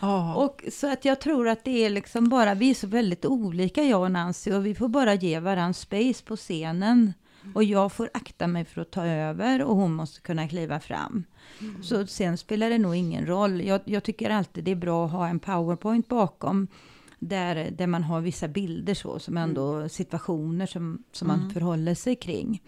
Ja. Och så att jag tror att det är liksom bara, vi är så väldigt olika jag och Nancy och vi får bara ge varandra space på scenen. Och jag får akta mig för att ta över och hon måste kunna kliva fram. Så sen spelar det nog ingen roll. Jag, jag tycker alltid det är bra att ha en powerpoint bakom. Där, där man har vissa bilder så, som ändå situationer som, som man förhåller sig kring.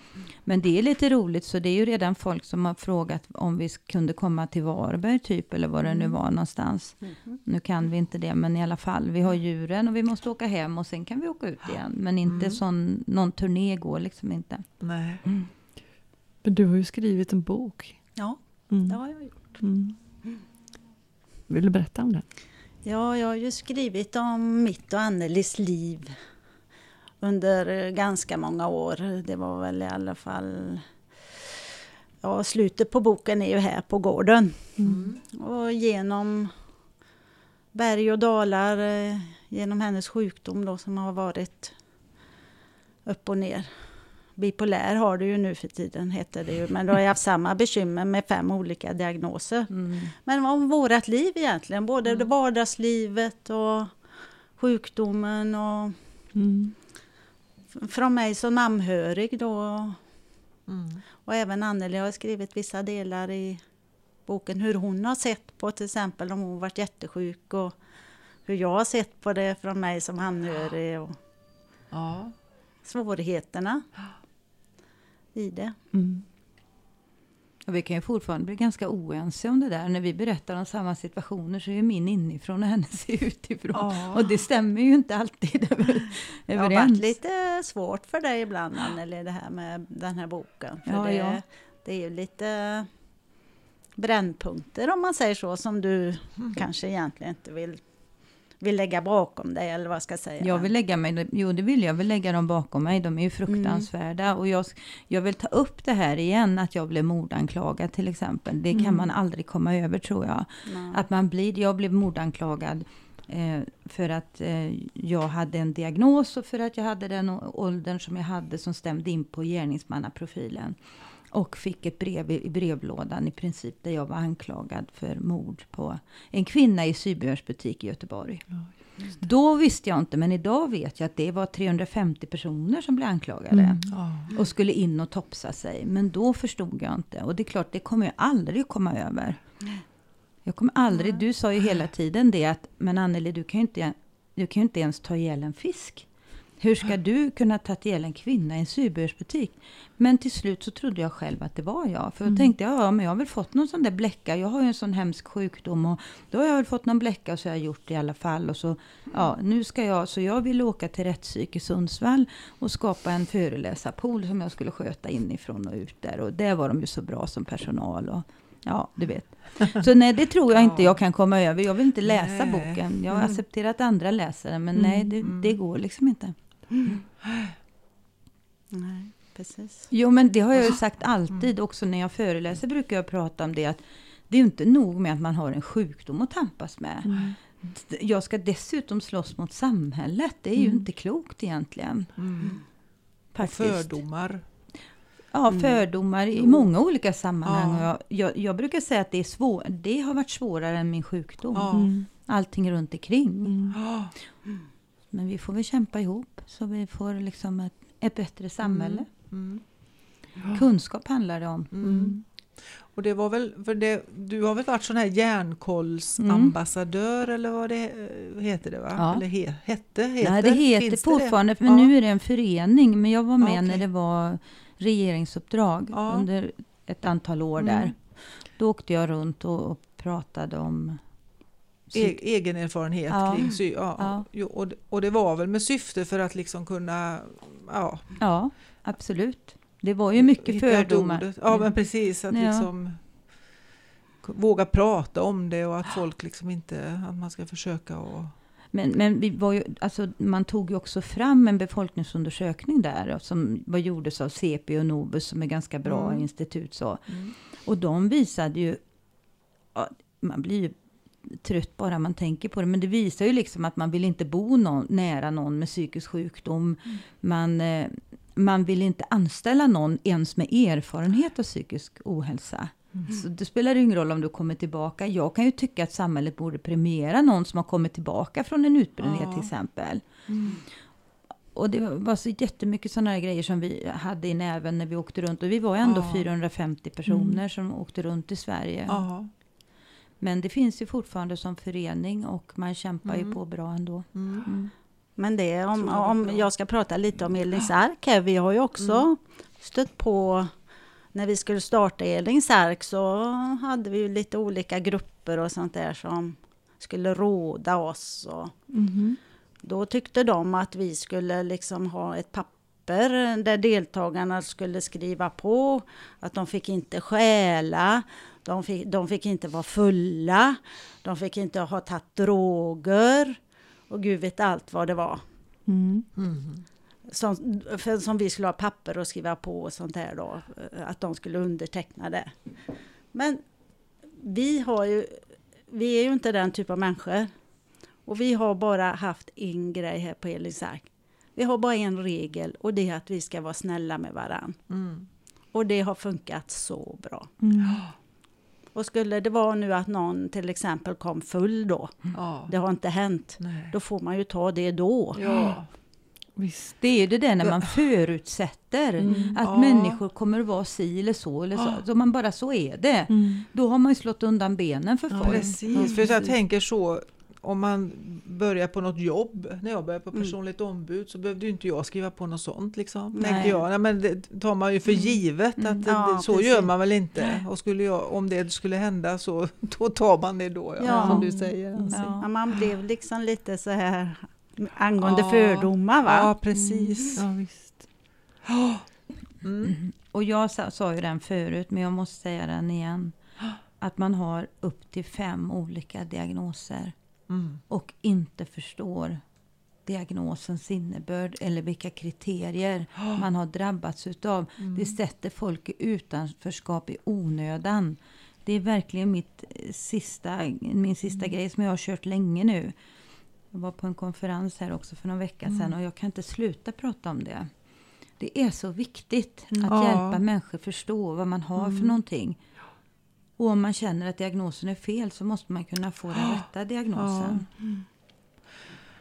Men det är lite roligt, så det är ju redan folk som har frågat om vi kunde komma till Varberg typ, eller vad det nu var någonstans. Nu kan vi inte det, men i alla fall. Vi har djuren och vi måste åka hem och sen kan vi åka ut igen. Men inte sån, någon turné går liksom inte. Nej. Men du har ju skrivit en bok. Ja, Mm. det har jag gjort. Mm. Vill du berätta om det? Ja, jag har ju skrivit om mitt och Annelis liv under ganska många år. Det var väl i alla fall... Ja, slutet på boken är ju här på gården. Mm. Och genom berg och dalar, eh, genom hennes sjukdom då som har varit upp och ner. Bipolär har du ju nu för tiden, heter det ju. Men du har ju haft samma bekymmer med fem olika diagnoser. Men om vårat liv egentligen, både det vardagslivet och sjukdomen och Mm. från mig som anhörig då. Mm. Och även Anneli har skrivit vissa delar i boken hur hon har sett på till exempel om hon varit jättesjuk och hur jag har sett på det från mig som anhörig och Ja. svårigheterna i det. Mm. Och vi kan ju fortfarande bli ganska oense om det där. När vi berättar om samma situationer så är ju min inifrån och hennes utifrån. Ja. Och det stämmer ju inte alltid över, Det har varit överens. lite svårt för dig ibland Anneli, det här med den här boken. För Ja, det, ja. det är ju lite brännpunkter om man säger så, som du kanske egentligen inte vill, vill lägga bakom dig, eller vad jag ska säga. Jag vill lägga mig, jo det vill jag, vill lägga dem bakom mig. De är ju fruktansvärda. Och jag, jag vill ta upp det här igen, att jag blev mordanklagad till exempel. Det kan Mm. man aldrig komma över tror jag. Nej. Att man blir, jag blev mordanklagad eh, för att eh, jag hade en diagnos och för att jag hade den åldern som jag hade som stämde in på gärningsmannaprofilen. Och fick ett brev i, brevlådan i princip där jag var anklagad för mord på en kvinna i Sydbjörns butik i Göteborg. Då visste jag inte, men idag vet jag att det var 350 personer som blev anklagade Mm. Ja. och skulle in och topsa sig. Men då förstod jag inte. Och det är klart, det kommer jag aldrig komma över. Jag kommer aldrig, du sa ju hela tiden det att, men Anneli, du kan ju inte, du kan inte ens ta ihjäl en fisk. Hur ska du kunna ta ihjäl en kvinna i en sybehörsbutik? Men till slut så trodde jag själv att det var jag. För då tänkte jag, ja men jag har väl fått någon sån där bläcka. Jag har ju en sån hemsk sjukdom och då har jag väl fått någon bläcka och så har jag gjort det i alla fall. Och så, ja, nu ska jag, så jag ville åka till rättspsyk i Sundsvall och skapa en föreläsarpool som jag skulle sköta inifrån och ut där. Och där var de ju så bra som personal. Och, ja, du vet. Så nej, det tror jag inte Ja. jag kan komma över. Jag vill inte läsa Nej. boken. Jag har Mm. accepterat att andra läser den, men Mm. nej, det, Mm. det går liksom inte. Nej, precis. Jo, men det har jag ju sagt alltid. Också när jag föreläser brukar jag prata om det. att Det är ju inte nog med att man har en sjukdom att tampas med. Mm. Jag ska dessutom slåss mot samhället. Det är ju Mm. inte klokt egentligen. Mm. Och fördomar. Ja, Mm. fördomar i många olika sammanhang. Ja. Jag, jag, jag brukar säga att det, är svår, det har varit svårare än min sjukdom. Ja. Mm. Allting runt omkring. Mm. Ja. Men vi får väl kämpa ihop så vi får liksom ett, ett bättre samhälle. Mm. Kunskap handlar det om. Mm. Och det var väl, för det, du har väl varit sån här järnkollsambassadör eller vad det eh, heter det va? Ja. Eller he, hette? Heter, Nej, det heter Finns fortfarande, det? men Ja. nu är det en förening. Men jag var med Ja, okej. när det var regeringsuppdrag Ja. under ett antal år Mm. där. Då åkte jag runt och, och pratade om... E egen erfarenhet Ja. kring sy. Ja. Ja. Och, och det var väl med syfte för att liksom kunna ja, Ja, absolut. Det var ju mycket hitta fördomar. Ja men precis, att Ja. liksom våga prata om det och att folk liksom inte, att man ska försöka och Men, men vi var ju, alltså, man tog ju också fram en befolkningsundersökning där som var gjordes av CP och Novus som är ganska bra Mm. institut. Så. Och de visade ju, man blir ju trött bara man tänker på det, men det visar ju liksom att man vill inte bo någon, nära någon med psykisk sjukdom. Man, eh, man vill inte anställa någon ens med erfarenhet av psykisk ohälsa. Så det spelar ingen roll om du kommer tillbaka. Jag kan ju tycka att samhället borde premiera någon som har kommit tillbaka från en utbrändhet Ja. till exempel. Och det var så jättemycket sådana här grejer som vi hade i näven när vi åkte runt. Och vi var ändå Ja. 450 personer som åkte runt i Sverige. Ja. Men det finns ju fortfarande som förening och man kämpar ju Mm. på bra ändå. Mm. Mm. Men det, om, om jag ska prata lite om Elins ark här, vi har ju också stött på när vi skulle starta Elins ark så hade vi ju lite olika grupper och sånt där som skulle råda oss. Och Mhm. då tyckte de att vi skulle liksom ha ett papper där deltagarna skulle skriva på att de fick inte stjäla, de fick, de fick inte vara fulla, de fick inte ha tagit droger och gud vet allt vad det var. Mm. Mm. Som, för, som vi skulle ha papper och skriva på och sånt här då, eh, att de skulle underteckna det. Men vi har ju, vi är ju inte den typ av människor. Och vi har bara haft en grej här på Elins ark. Vi har bara en regel och det är att vi ska vara snälla med varann. Mm. Och det har funkat så bra. Mm. Och skulle det vara nu att någon till exempel kom full då, Ja. det har inte hänt, Nej. då får man ju ta det då. Ja. Visst. Det är ju det där när man förutsätter Mm. att Ja. människor kommer att vara si eller så eller så. Ja. Så man bara, så är det. Mm. Då har man ju slått undan benen för Ja, folk. Precis, Ja, för jag tänker så om man börjar på något jobb, när jag började på Mm. personligt ombud så behövde ju inte jag skriva på något sånt. Liksom, Nej. tänkte jag. Nej, men det tar man ju för givet Mm. att det, Ja, det, så precis. gör man väl inte. Och skulle jag, om det skulle hända så *laughs* då tar man det då, ja, Ja. som du säger. Ansi. Ja. Ja, man blev liksom lite så här angående Ja. fördomar va? Ja, precis. Ja, visst. *gasps* Mm. Och jag sa, sa ju den förut, men jag måste säga den igen. *gasps* Att man har upp till fem olika diagnoser Mm. och inte förstår diagnosens innebörd eller vilka kriterier man har drabbats utav. Mm. Det sätter folk i utanförskap i onödan. Det är verkligen mitt eh, sista, min sista grej som jag har kört länge nu. Jag var på en konferens här också för någon vecka sedan och jag kan inte sluta prata om det. Det är så viktigt att Ja. hjälpa människor förstå vad man har för någonting. Och om man känner att diagnosen är fel så måste man kunna få den rätta diagnosen.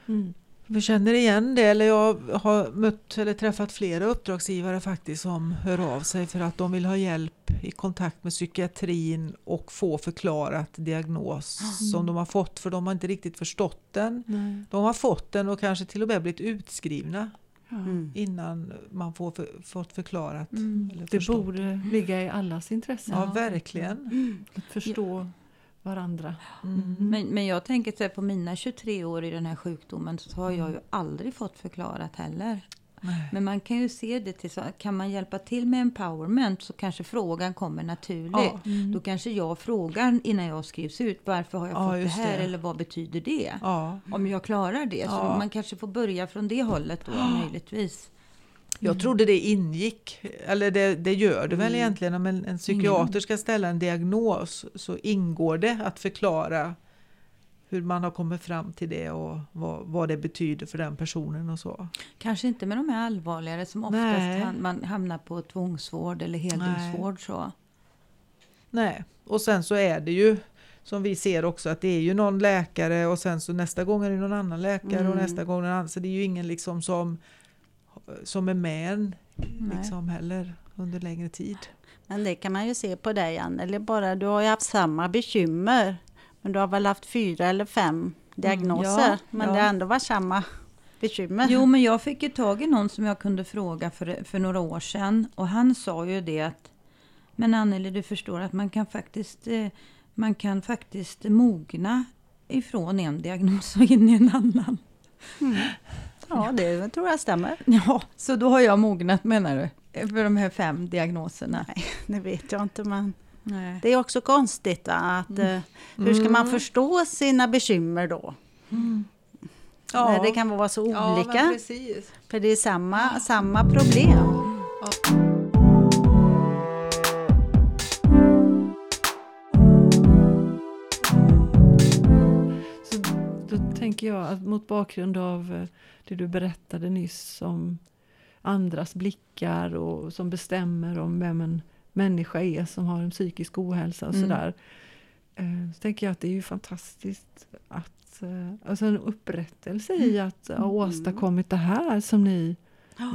Mm. Vi känner igen det, eller jag har mött eller träffat flera uppdragsgivare faktiskt som hör av sig för att de vill ha hjälp i kontakt med psykiatrin och få förklarat diagnos som de har fått för de har inte riktigt förstått den. Nej. De har fått den och kanske till och med blivit utskrivna Ja. Mm. innan man får för, fått förklarat. Mm. Eller Det förstått. borde ligga i allas intresse Ja, verkligen. att förstå varandra. Mm. Men, men jag tänker så här, på mina 23 år i den här sjukdomen så har jag ju Mm. aldrig fått förklarat heller. Nej. Men man kan ju se det till så kan man hjälpa till med empowerment så kanske frågan kommer naturligt. Ja. Då kanske jag frågar innan jag skrivs ut varför har jag Ja, fått det här det. eller vad betyder det? Ja. Om jag klarar det. Så man kanske får börja från det hållet då möjligtvis. Jag trodde det ingick, eller det, det gör det väl Mm. egentligen. Om en, en psykiater ska ställa en diagnos så ingår det att förklara hur man har kommit fram till det och vad, vad det betyder för den personen och så. Kanske inte med de här allvarligare som oftast Nej. han, man hamnar på tvångsvård eller heldygnsvård. Så. Nej, och sen så är det ju som vi ser också att det är ju någon läkare och sen så nästa gång är det någon annan läkare och Mm. nästa gång någon annan. Så det är ju ingen liksom som, som är med en Nej. liksom heller under längre tid. Men det kan man ju se på dig Anneli, bara du har ju haft samma bekymmer. Men du har väl haft fyra eller fem diagnoser. Ja, men ja. det har ändå varit samma bekymmer. Jo, men jag fick ju tag i någon som jag kunde fråga för, för några år sedan. Och han sa ju det att Men Anneli, du förstår att man kan faktiskt eh, man kan faktiskt mogna ifrån en diagnos och in i en annan. Ja, det tror jag stämmer. *laughs* Ja, så då har jag mognat menar du? För de här fem diagnoserna? Det vet jag inte, men Nej. det är också konstigt va? att eh, hur ska man förstå sina bekymmer då? När det kan vara så olika. precis. För det är samma, samma problem. Så då tänker jag att mot bakgrund av eh, det du berättade nyss om andras blickar och som bestämmer om vem en människa är som har en psykisk ohälsa och Mm. sådär. eh, Så tänker jag att det är ju fantastiskt att eh, alltså en upprättelse i att ha åstadkommit det här som ni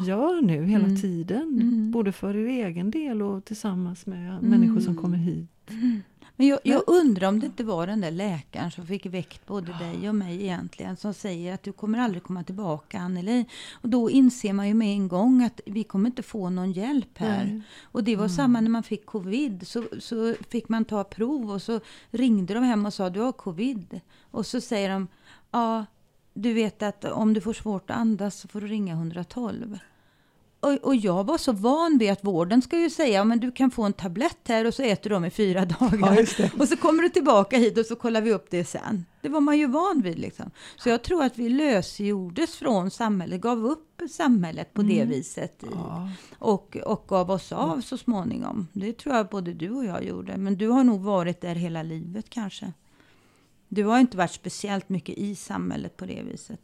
gör nu hela Mm. tiden. Mm. Både för er egen del och tillsammans med människor som kommer hit. Men jag, jag undrar om det inte var den där läkaren som fick väckt både dig och mig egentligen som säger att du kommer aldrig komma tillbaka Anneli. Och då inser man ju med en gång att vi kommer inte få någon hjälp här. Nej. Och det var samma när man fick covid. Så, så fick man ta prov och så ringde de hem och sa du har covid. Och så säger de ja du vet att om du får svårt att andas så får du ringa 112. Och, och jag var så van vid att vården ska ju säga men du kan få en tablett här och så äter du dem i fyra *laughs* dagar. och så kommer du tillbaka hit och så kollar vi upp det sen. Det var man ju van vid liksom. Så jag tror att vi lösgjordes från samhället, gav upp samhället på det viset. I, Ja. och, och gav oss av så småningom. Det tror jag både du och jag gjorde. Men du har nog varit där hela livet kanske. Du har inte varit speciellt mycket i samhället på det viset.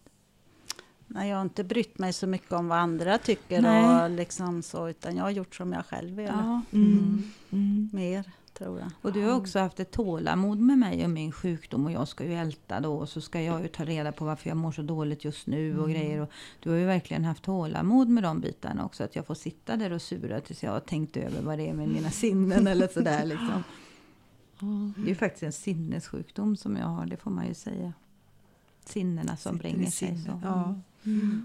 Nej, jag har inte brytt mig så mycket om vad andra tycker Nej. och liksom så, utan jag har gjort som jag själv vill. Ja. Mm. Mm. Mer. tror jag. Och du har också haft ett tålamod med mig och min sjukdom och jag ska ju älta då och så ska jag ju ta reda på varför jag mår så dåligt just nu och grejer. Och du har ju verkligen haft tålamod med de bitarna också. Att jag får sitta där och sura tills jag har tänkt över vad det är med mina sinnen eller sådär liksom. Det är ju faktiskt en sinnessjukdom som jag har, det får man ju säga. Sinnena som Sitter sig. Så. Ja.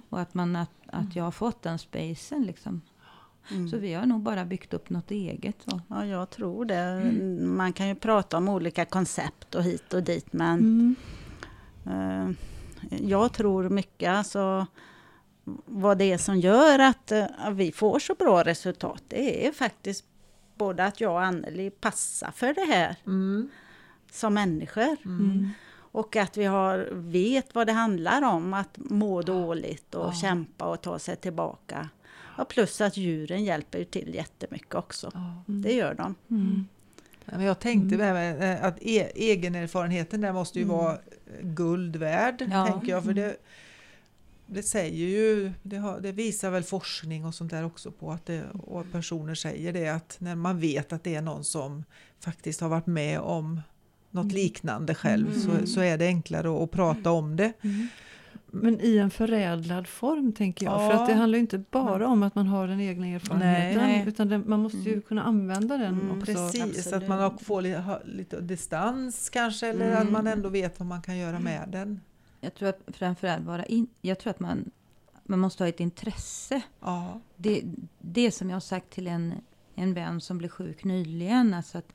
Och att, man, att, att jag har fått den spacen liksom. Mm. Så vi har nog bara byggt upp något eget. Så. Ja, jag tror det. Man kan ju prata om olika koncept och hit och dit, men Mm. eh, jag tror mycket alltså vad det är som gör att eh, vi får så bra resultat. Det är faktiskt både att jag och Anneli passar för det här Mm. som människor. Mm. Och att vi har, vet vad det handlar om, att må dåligt och Ja. kämpa och ta sig tillbaka. Och plus att djuren hjälper till jättemycket också. Ja. Det gör de. Mm. Men jag tänkte här med eh, att e egenerfarenheten där måste ju Mm. vara guld värd, Ja. tänker jag. För det, det säger ju, det, har, det visar väl forskning och sånt där också på att det, och personer säger det att när man vet att det är någon som faktiskt har varit med om något liknande själv Mm. så, så är det enklare att, att prata om det. Men i en förädlad form tänker jag. För Ja. att det handlar ju inte bara om att man har den egna erfarenheten. Nej. Utan det, man måste ju Mm. kunna använda den Mm, också. Precis, absolut. att man får lite, lite distans kanske eller att Mm. man ändå vet vad man kan göra med den. Jag tror att framförallt vara in, jag tror att man, man måste ha ett intresse. Ja, Det, det som jag har sagt till en, en vän som blev sjuk nyligen. Alltså att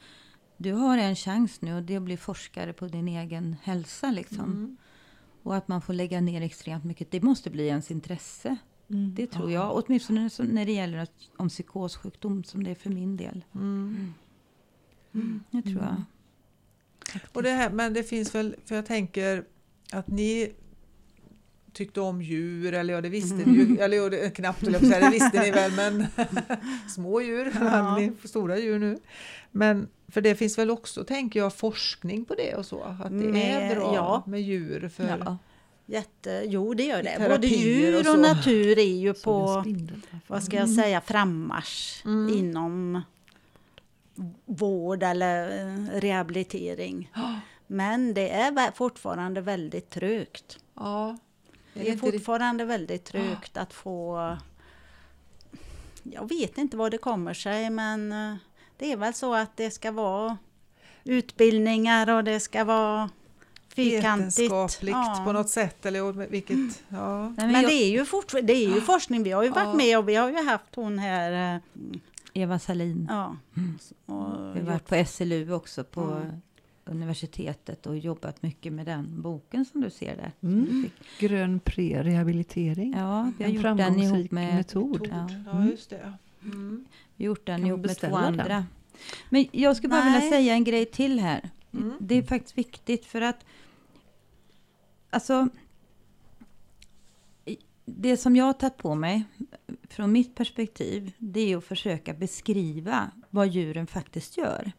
du har en chans nu och det är att bli forskare på din egen hälsa. Liksom. mm. Och att man får lägga ner extremt mycket. Det måste bli ens intresse. Mm. Det tror Ja. jag. Åtminstone när det gäller att- om psykossjukdom som det är för min del. Mm. Det tror jag. Och det här, men det finns väl, för jag tänker att ni tyckte om djur, eller ja det visste ni ju, eller ja, det, knappt jag säga, det visste ni väl, men *laughs* små djur, Ja. ni stora djur nu. Men för det finns väl också, tänker jag, forskning på det och så, att det är Med- bra ja. med djur för Ja. Jätte, jo, det gör det. Både djur och och, natur är ju på, vad ska jag säga, frammarsch Mm. inom vård eller eh, rehabilitering. *gasps* Men det är fortfarande väldigt trögt. ja, Det är fortfarande väldigt trögt att få... Jag vet inte vad det kommer sig, men eh, det är väl så att det ska vara utbildningar och det ska vara fyrkantigt. vetenskapligt Ja. på något sätt, eller vilket, ja. Nej, men Men jag, det är ju fortfarande, det är ju forskning. Vi har ju varit Ja. med och vi har ju haft hon här, eh, Eva Salin. ja. Mm. Och Vi har varit på SLU också på Mm. Universitetet och jobbat mycket med den boken som du ser där. Mm. Grön pre-rehabilitering. Ja, vi har En gjort den ihop med metod. Ja. Ja, just det. Mm. Vi har gjort den Kan ihop med två beställa den? andra. Men jag skulle bara Nej. vilja säga en grej till här. Mm. Det är faktiskt viktigt för att alltså det som jag har tagit på mig från mitt perspektiv det är att försöka beskriva vad djuren faktiskt gör.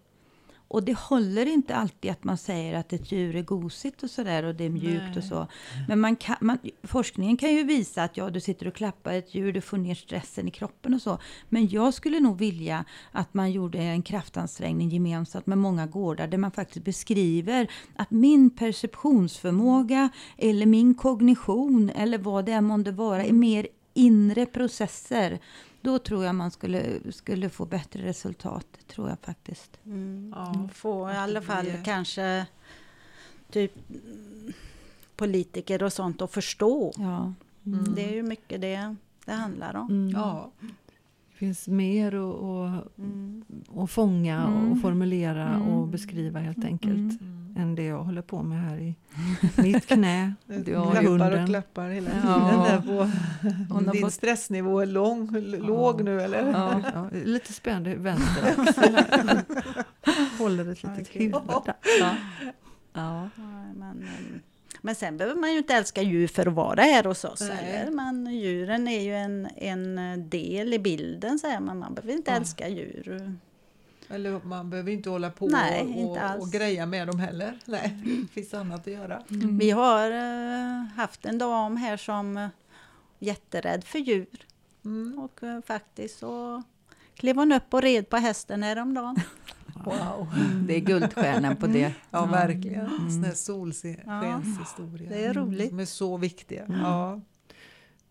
Och det håller inte alltid att man säger att ett djur är gosigt och sådär och det är mjukt Nej. och så. Men man kan, man, forskningen kan ju visa att ja, du sitter och klappar ett djur, du får ner stressen i kroppen och så. Men jag skulle nog vilja att man gjorde en kraftansträngning gemensamt med många gårdar där man faktiskt beskriver att min perceptionsförmåga eller min kognition eller vad det än månde vara är mer inre processer. Då tror jag man skulle, skulle få bättre resultat. Det tror jag faktiskt. Mm. Ja. Få i alla det fall blir- kanske typ mm, politiker och sånt att förstå. Ja. Mm. Det är ju mycket det det handlar om. Mm. Ja. Det finns mer att, att, Mm. att fånga Mm. och formulera Mm. och beskriva helt enkelt. Mm. Än det jag håller på med här i *laughs* mitt knä. Du har klappar och klappar hela Ja. tiden där på. Hon Din fått- stressnivå är lång, l- låg nu eller? Ja, ja, lite spänd i vänster. *laughs* Håller ett litet Okej. huvud. *laughs* Ja. Ja. Men, sen behöver man ju inte älska djur för att vara här hos oss. Eller? Men djuren är ju en, en del i bilden, säger man. Man behöver inte Ja. älska djur. Eller man behöver inte hålla på Nej, och, inte och greja med dem heller. Nej, det finns annat att göra. Mm. Vi har eh, haft en dam här som uh, jätterädd för djur. Mm. Och eh, faktiskt så klev hon upp och red på hästen häromdagen. *laughs* Wow. Det är guldstjärnan på det. Ja, verkligen. Mm. Sådana här solskenshistorier. det är roligt. Som är så viktiga. Mm. Ja.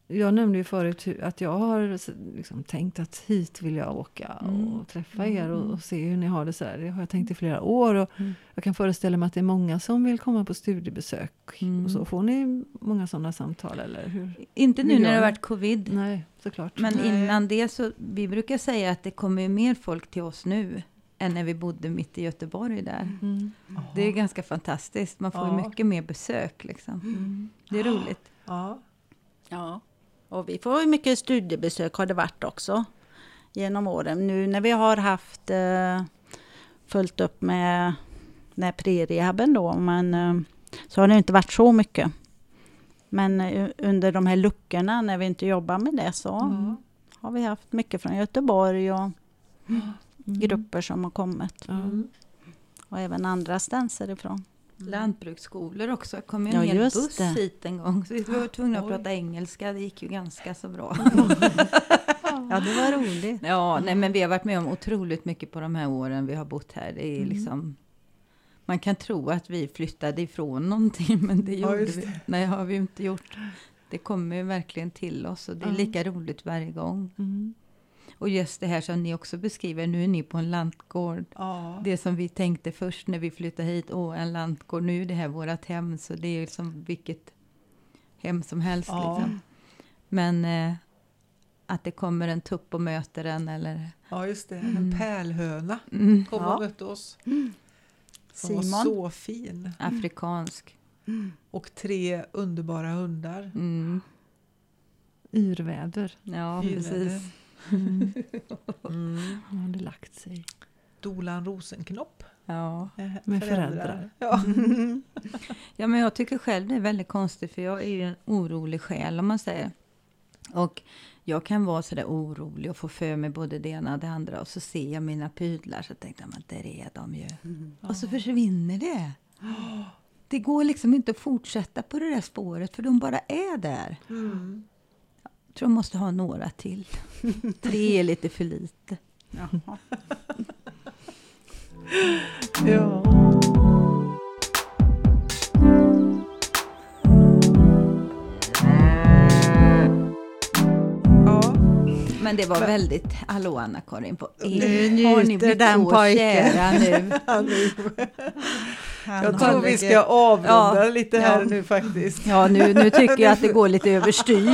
Jag nämnde ju förut att jag har liksom tänkt att hit vill jag åka Mm. och träffa er och, och se hur ni har det. Så här. Det har jag tänkt i flera år. Och Mm. Jag kan föreställa mig att det är många som vill komma på studiebesök. Mm. Och så får ni många sådana samtal, eller hur? Inte nu när det har varit covid. Nej, såklart. Men Nej. innan det så, vi brukar säga att det kommer mer folk till oss nu än när vi bodde mitt i Göteborg där. Mm. Det är ganska fantastiskt, man får Ja. mycket mer besök liksom. Mm. Det är roligt. Ja. Ja, och vi får ju mycket studiebesök har det varit också genom åren. Nu när vi har haft eh, fullt upp med när pre-rehaben då, men eh, så har det inte varit så mycket. Men eh, under de här luckorna när vi inte jobbar med det så Ja. har vi haft mycket från Göteborg och Mm. Grupper som har kommit. Ja. Mm. Och även andra stanser ifrån. Lantbruksskolor också. Det kom ju en Ja, hel buss det. hit en gång. Så vi var tvungna att Oj. prata engelska. Det gick ju ganska så bra. *laughs* Ja, det var roligt. Ja, nej, men vi har varit med om otroligt mycket på de här åren vi har bott här. Det är Mm. liksom... Man kan tro att vi flyttade ifrån någonting, men det Ja, gjorde just vi. Nej, har vi inte gjort. Det kommer ju verkligen till oss och det är Ja. lika roligt varje gång. Mm. Och just det här som ni också beskriver, nu är ni på en lantgård. Ja. Det som vi tänkte först när vi flyttade hit, åh en lantgård, nu är det här vårt hem, så det är ju som vilket hem som helst. Ja. Liksom. Men eh, att det kommer en tupp och möter en eller... ja, just det. Mm. En pärlhöna Mm, kom Ja. och mötte oss. Som var Simon. så fin. afrikansk. Och tre underbara hundar. Mm, Yrväder. ja, Yrväder. precis. Mm. Mm. *laughs* Nu har det lagt sig. Dolan Rosenknopp. Ja. eh, Med föräldrar. Ja. *laughs* ja, men jag tycker själv det är väldigt konstigt, för jag är ju en orolig själ, om man säger. Och jag kan vara sådär orolig och få för mig både det ena och det andra. Och så ser jag mina pudlar, så tänkte jag, men där är de ju. Och så försvinner det. *gasps* Det går liksom inte att fortsätta på det där spåret, för de bara är där. Mm. Jag tror jag måste ha några till. *laughs* Tre är lite för lite. Ja, Men det var Men- väldigt, hallå Anna-Karin, på. Nu njuter den pojken. *laughs* nu? jag tror vi ska avrunda Ja. lite här Ja. nu faktiskt. Ja, nu, nu tycker jag att det går lite överstyr.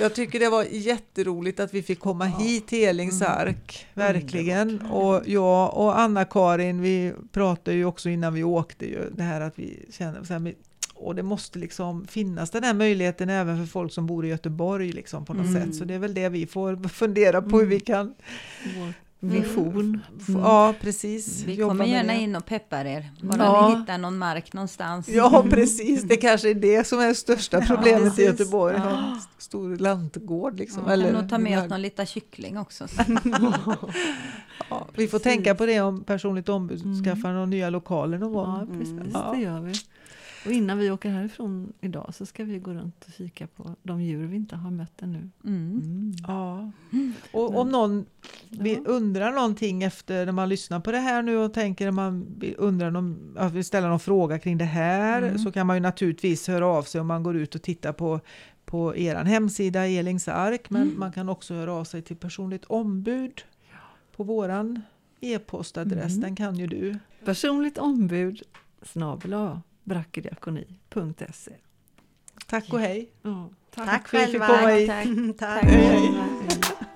*laughs* Jag tycker det var jätteroligt att vi fick komma hit till Elings ark, verkligen. Och jag och Anna-Karin, vi pratade ju också innan vi åkte ju det här att vi känner så här, och det måste liksom finnas den här möjligheten även för folk som bor i Göteborg liksom på något Mm. sätt. Så det är väl det vi får fundera på hur vi kan Vår vision. Mm. Ja, precis. Vi Jobba kommer gärna in och peppar er. Bara Ja. ni hittar någon mark någonstans. Ja, precis. Det kanske är det som är det största problemet i precis. Göteborg. Ja. En stor lantgård liksom. Vi eller nog ta med oss någon liten kyckling också. *laughs* Ja, vi får tänka på det om personligt ombud Mm. skaffar några nya lokaler någon gång. Ja, precis. Mm. Ja. Det gör vi. Och innan vi åker härifrån idag så ska vi gå runt och kika på de djur vi inte har mött ännu. Mm. Mm. Ja. Och om någon vill, Ja. undrar någonting efter när man lyssnar på det här nu och tänker att man undrar någon, att vill ställa någon fråga kring det här Mm. så kan man ju naturligtvis höra av sig om man går ut och tittar på på er hemsida Elings ark men Mm. man kan också höra av sig till personligt ombud på våran e-postadress, Mm. den kan ju du. Personligt ombud snabel brackediakoni.se. Tack och hej! Ja, tack. Tack för att vi fick komma hit. Tack. Tack. Tack. Hej. Hej.